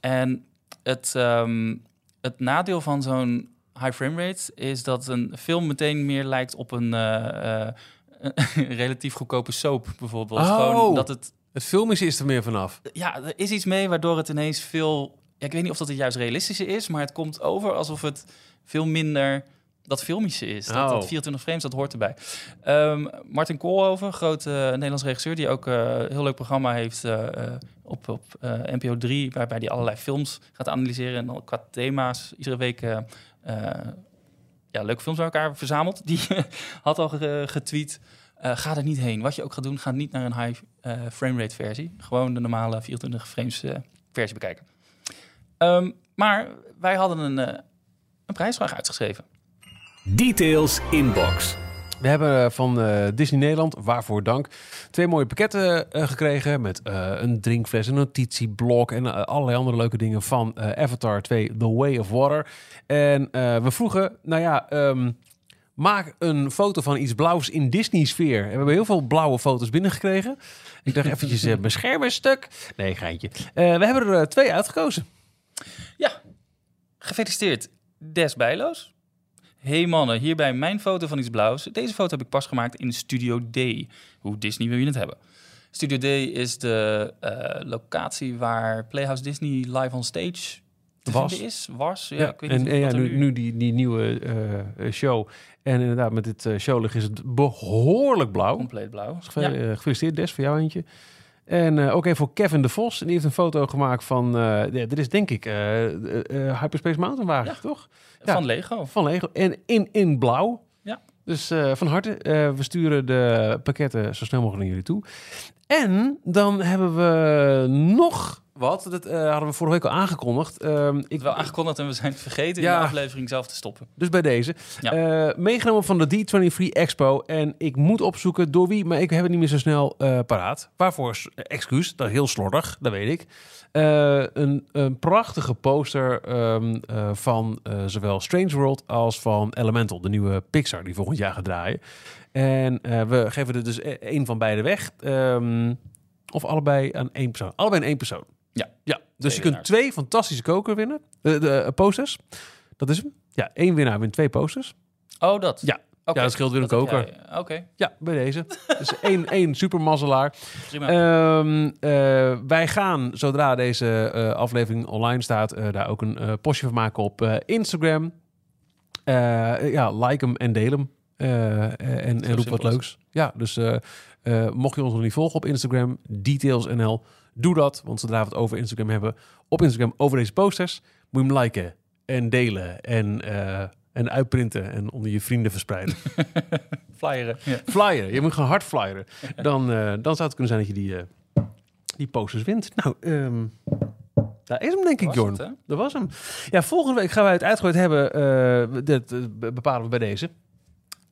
En het, ehm, het nadeel van zo'n high frame rate is dat een film meteen meer lijkt op een een relatief goedkope soap bijvoorbeeld. Oh. Gewoon dat het, Het filmische is er meer vanaf. ja, er is iets mee waardoor het ineens veel, ja, ik weet niet of dat het juist realistischer is, maar het komt over alsof het veel minder dat filmische is. Dat, Oh. dat 24 frames, dat hoort erbij. Ehm, Martin Koolhoven, grote uh, Nederlands regisseur, die ook eh, een heel leuk programma heeft eh, eh, op, op eh, NPO 3, waarbij hij allerlei films gaat analyseren en dan qua thema's iedere week eh, eh, ja, leuke films bij elkaar verzameld. Die had al ge- getweet, eh, ga er niet heen. Wat je ook gaat doen, ga niet naar een high eh, frame rate versie. Gewoon de normale 24 frames eh, versie bekijken. Ehm, maar wij hadden een, eh, een prijsvraag uitgeschreven. Details inbox. We hebben eh, van eh, Disney Nederland, waarvoor dank, twee mooie pakketten eh, gekregen met een drinkfles, een notitieblok en allerlei andere leuke dingen van Avatar 2 The Way of Water. En we vroegen, nou ja, ehm, maak een foto van iets blauws in Disney-sfeer. En we hebben heel veel blauwe foto's binnengekregen. Ik dacht eventjes, mijn scherm is stuk. Nee, geintje. We hebben er twee uitgekozen. Ja, gefeliciteerd Des Bijloos. Hey mannen, hierbij mijn foto van iets blauws. Deze foto heb ik pas gemaakt in Studio D. Hoe Disney wil je het hebben? Studio D is de eh, locatie waar Playhouse Disney live on stage Was. is. Was. Ja, Ja, ik weet en, niet en ja, nu, nu die, die nieuwe eh, show. En inderdaad, met dit showlicht is het behoorlijk blauw. compleet blauw. Ja. gefeliciteerd Des, voor jou eentje. En eh, ook even voor Kevin de Vos. En die heeft een foto gemaakt van... ja, dit is denk ik eh, Hyperspace Mountain wagen, Ja. toch? Ja. Van Lego. Van Lego. En in, in blauw. Ja. Dus van harte. we sturen de pakketten zo snel mogelijk naar jullie toe. En dan hebben we nog wat. Dat eh, hadden we vorige week al aangekondigd. Ehm, ik, Wel aangekondigd en we zijn vergeten Ja. in de aflevering zelf te stoppen. dus bij deze. Ja. Eh, meegenomen van de D23 Expo. En ik moet opzoeken door wie, maar ik heb het niet meer zo snel eh, paraat. Waarvoor excuus, dat is heel slordig, dat weet ik. Een, een prachtige poster ehm, eh, van zowel Strange World als van Elemental, de nieuwe Pixar die volgend jaar gaat draaien. En eh, we geven er dus e- één van beide weg. Ehm, of allebei aan één persoon. Allebei aan één persoon. Ja. ja. Dus je kunt twee fantastische koker winnen. De, de eh, posters. Dat is hem. Ja, één winnaar wint twee posters. Oh, dat? Ja. Ja, dat scheelt weer een koker. jij. Oké, Ja, bij deze. Dus één, één supermazzelaar. prima. Ehm, eh, wij gaan, zodra deze eh, aflevering online staat, eh, daar ook een eh, postje van maken op eh, Instagram. Eh, ja, like hem en deel hem. Eh, eh, en, en roep wat leuks. Ja, dus eh, eh, mocht je ons nog niet volgen op Instagram, detailsnl, doe dat. Want zodra we het over Instagram hebben, op Instagram over deze posters, moet je hem liken en delen en, eh, en uitprinten en onder je vrienden verspreiden. Flyeren. Ja. Flyeren. Je moet gewoon hard flyeren. Dan, eh, dan zou het kunnen zijn dat je die, eh, die posters wint. Nou, ehm daar is hem denk ik, Jorn. Dat was hem. Ja, volgende week gaan wij het uitgegooid hebben. eh, dat be- bepalen we bij deze.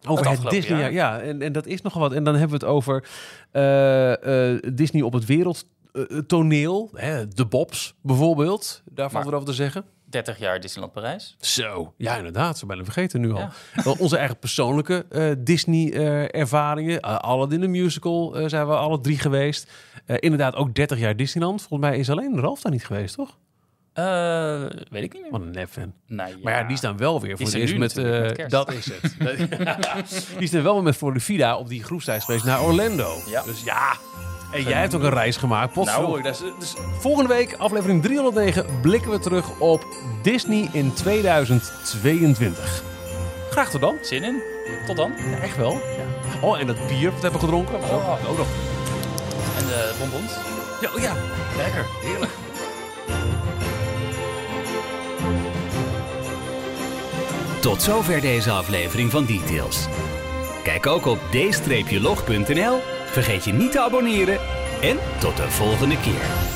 Over het, afgelopen Disney. jaar. Ja, en, en dat is nogal wat. En dan hebben we het over eh, eh, Disney op het wereldtoneel. hè, de Bobs bijvoorbeeld. Daar valt wat over te zeggen. 30 jaar Disneyland Parijs. Zo, ja inderdaad. Zo bijna vergeten nu al. Ja. Onze eigen persoonlijke eh, Disney-ervaringen. Aladdin de Musical eh, zijn we alle drie geweest. Eh, inderdaad ook 30 jaar Disneyland. Volgens mij is alleen Ralf daar niet geweest, toch? Eh, weet ik niet meer. Wat een nep-fan. Nee, Maar ja, die staan wel weer voor zijn eerst met... eh, met dat is het. die staan wel weer met Florida op die groepsreis geweest naar Orlando. Ja. Dus ja... En jij hebt ook een reis gemaakt. Potverdorie. Nou. Dus, dus volgende week, aflevering 309, blikken we terug op Disney in 2022. Graag tot dan. Zin in? Tot dan. Ja, echt wel. Ja. Oh, en dat bier dat we hebben gedronken. was ook, Oh. ook nog. En de bonbons. Ja, oh ja, lekker. Heerlijk. Tot zover deze aflevering van Details. Kijk ook op d-log.nl. Vergeet je niet te abonneren. En tot de volgende keer.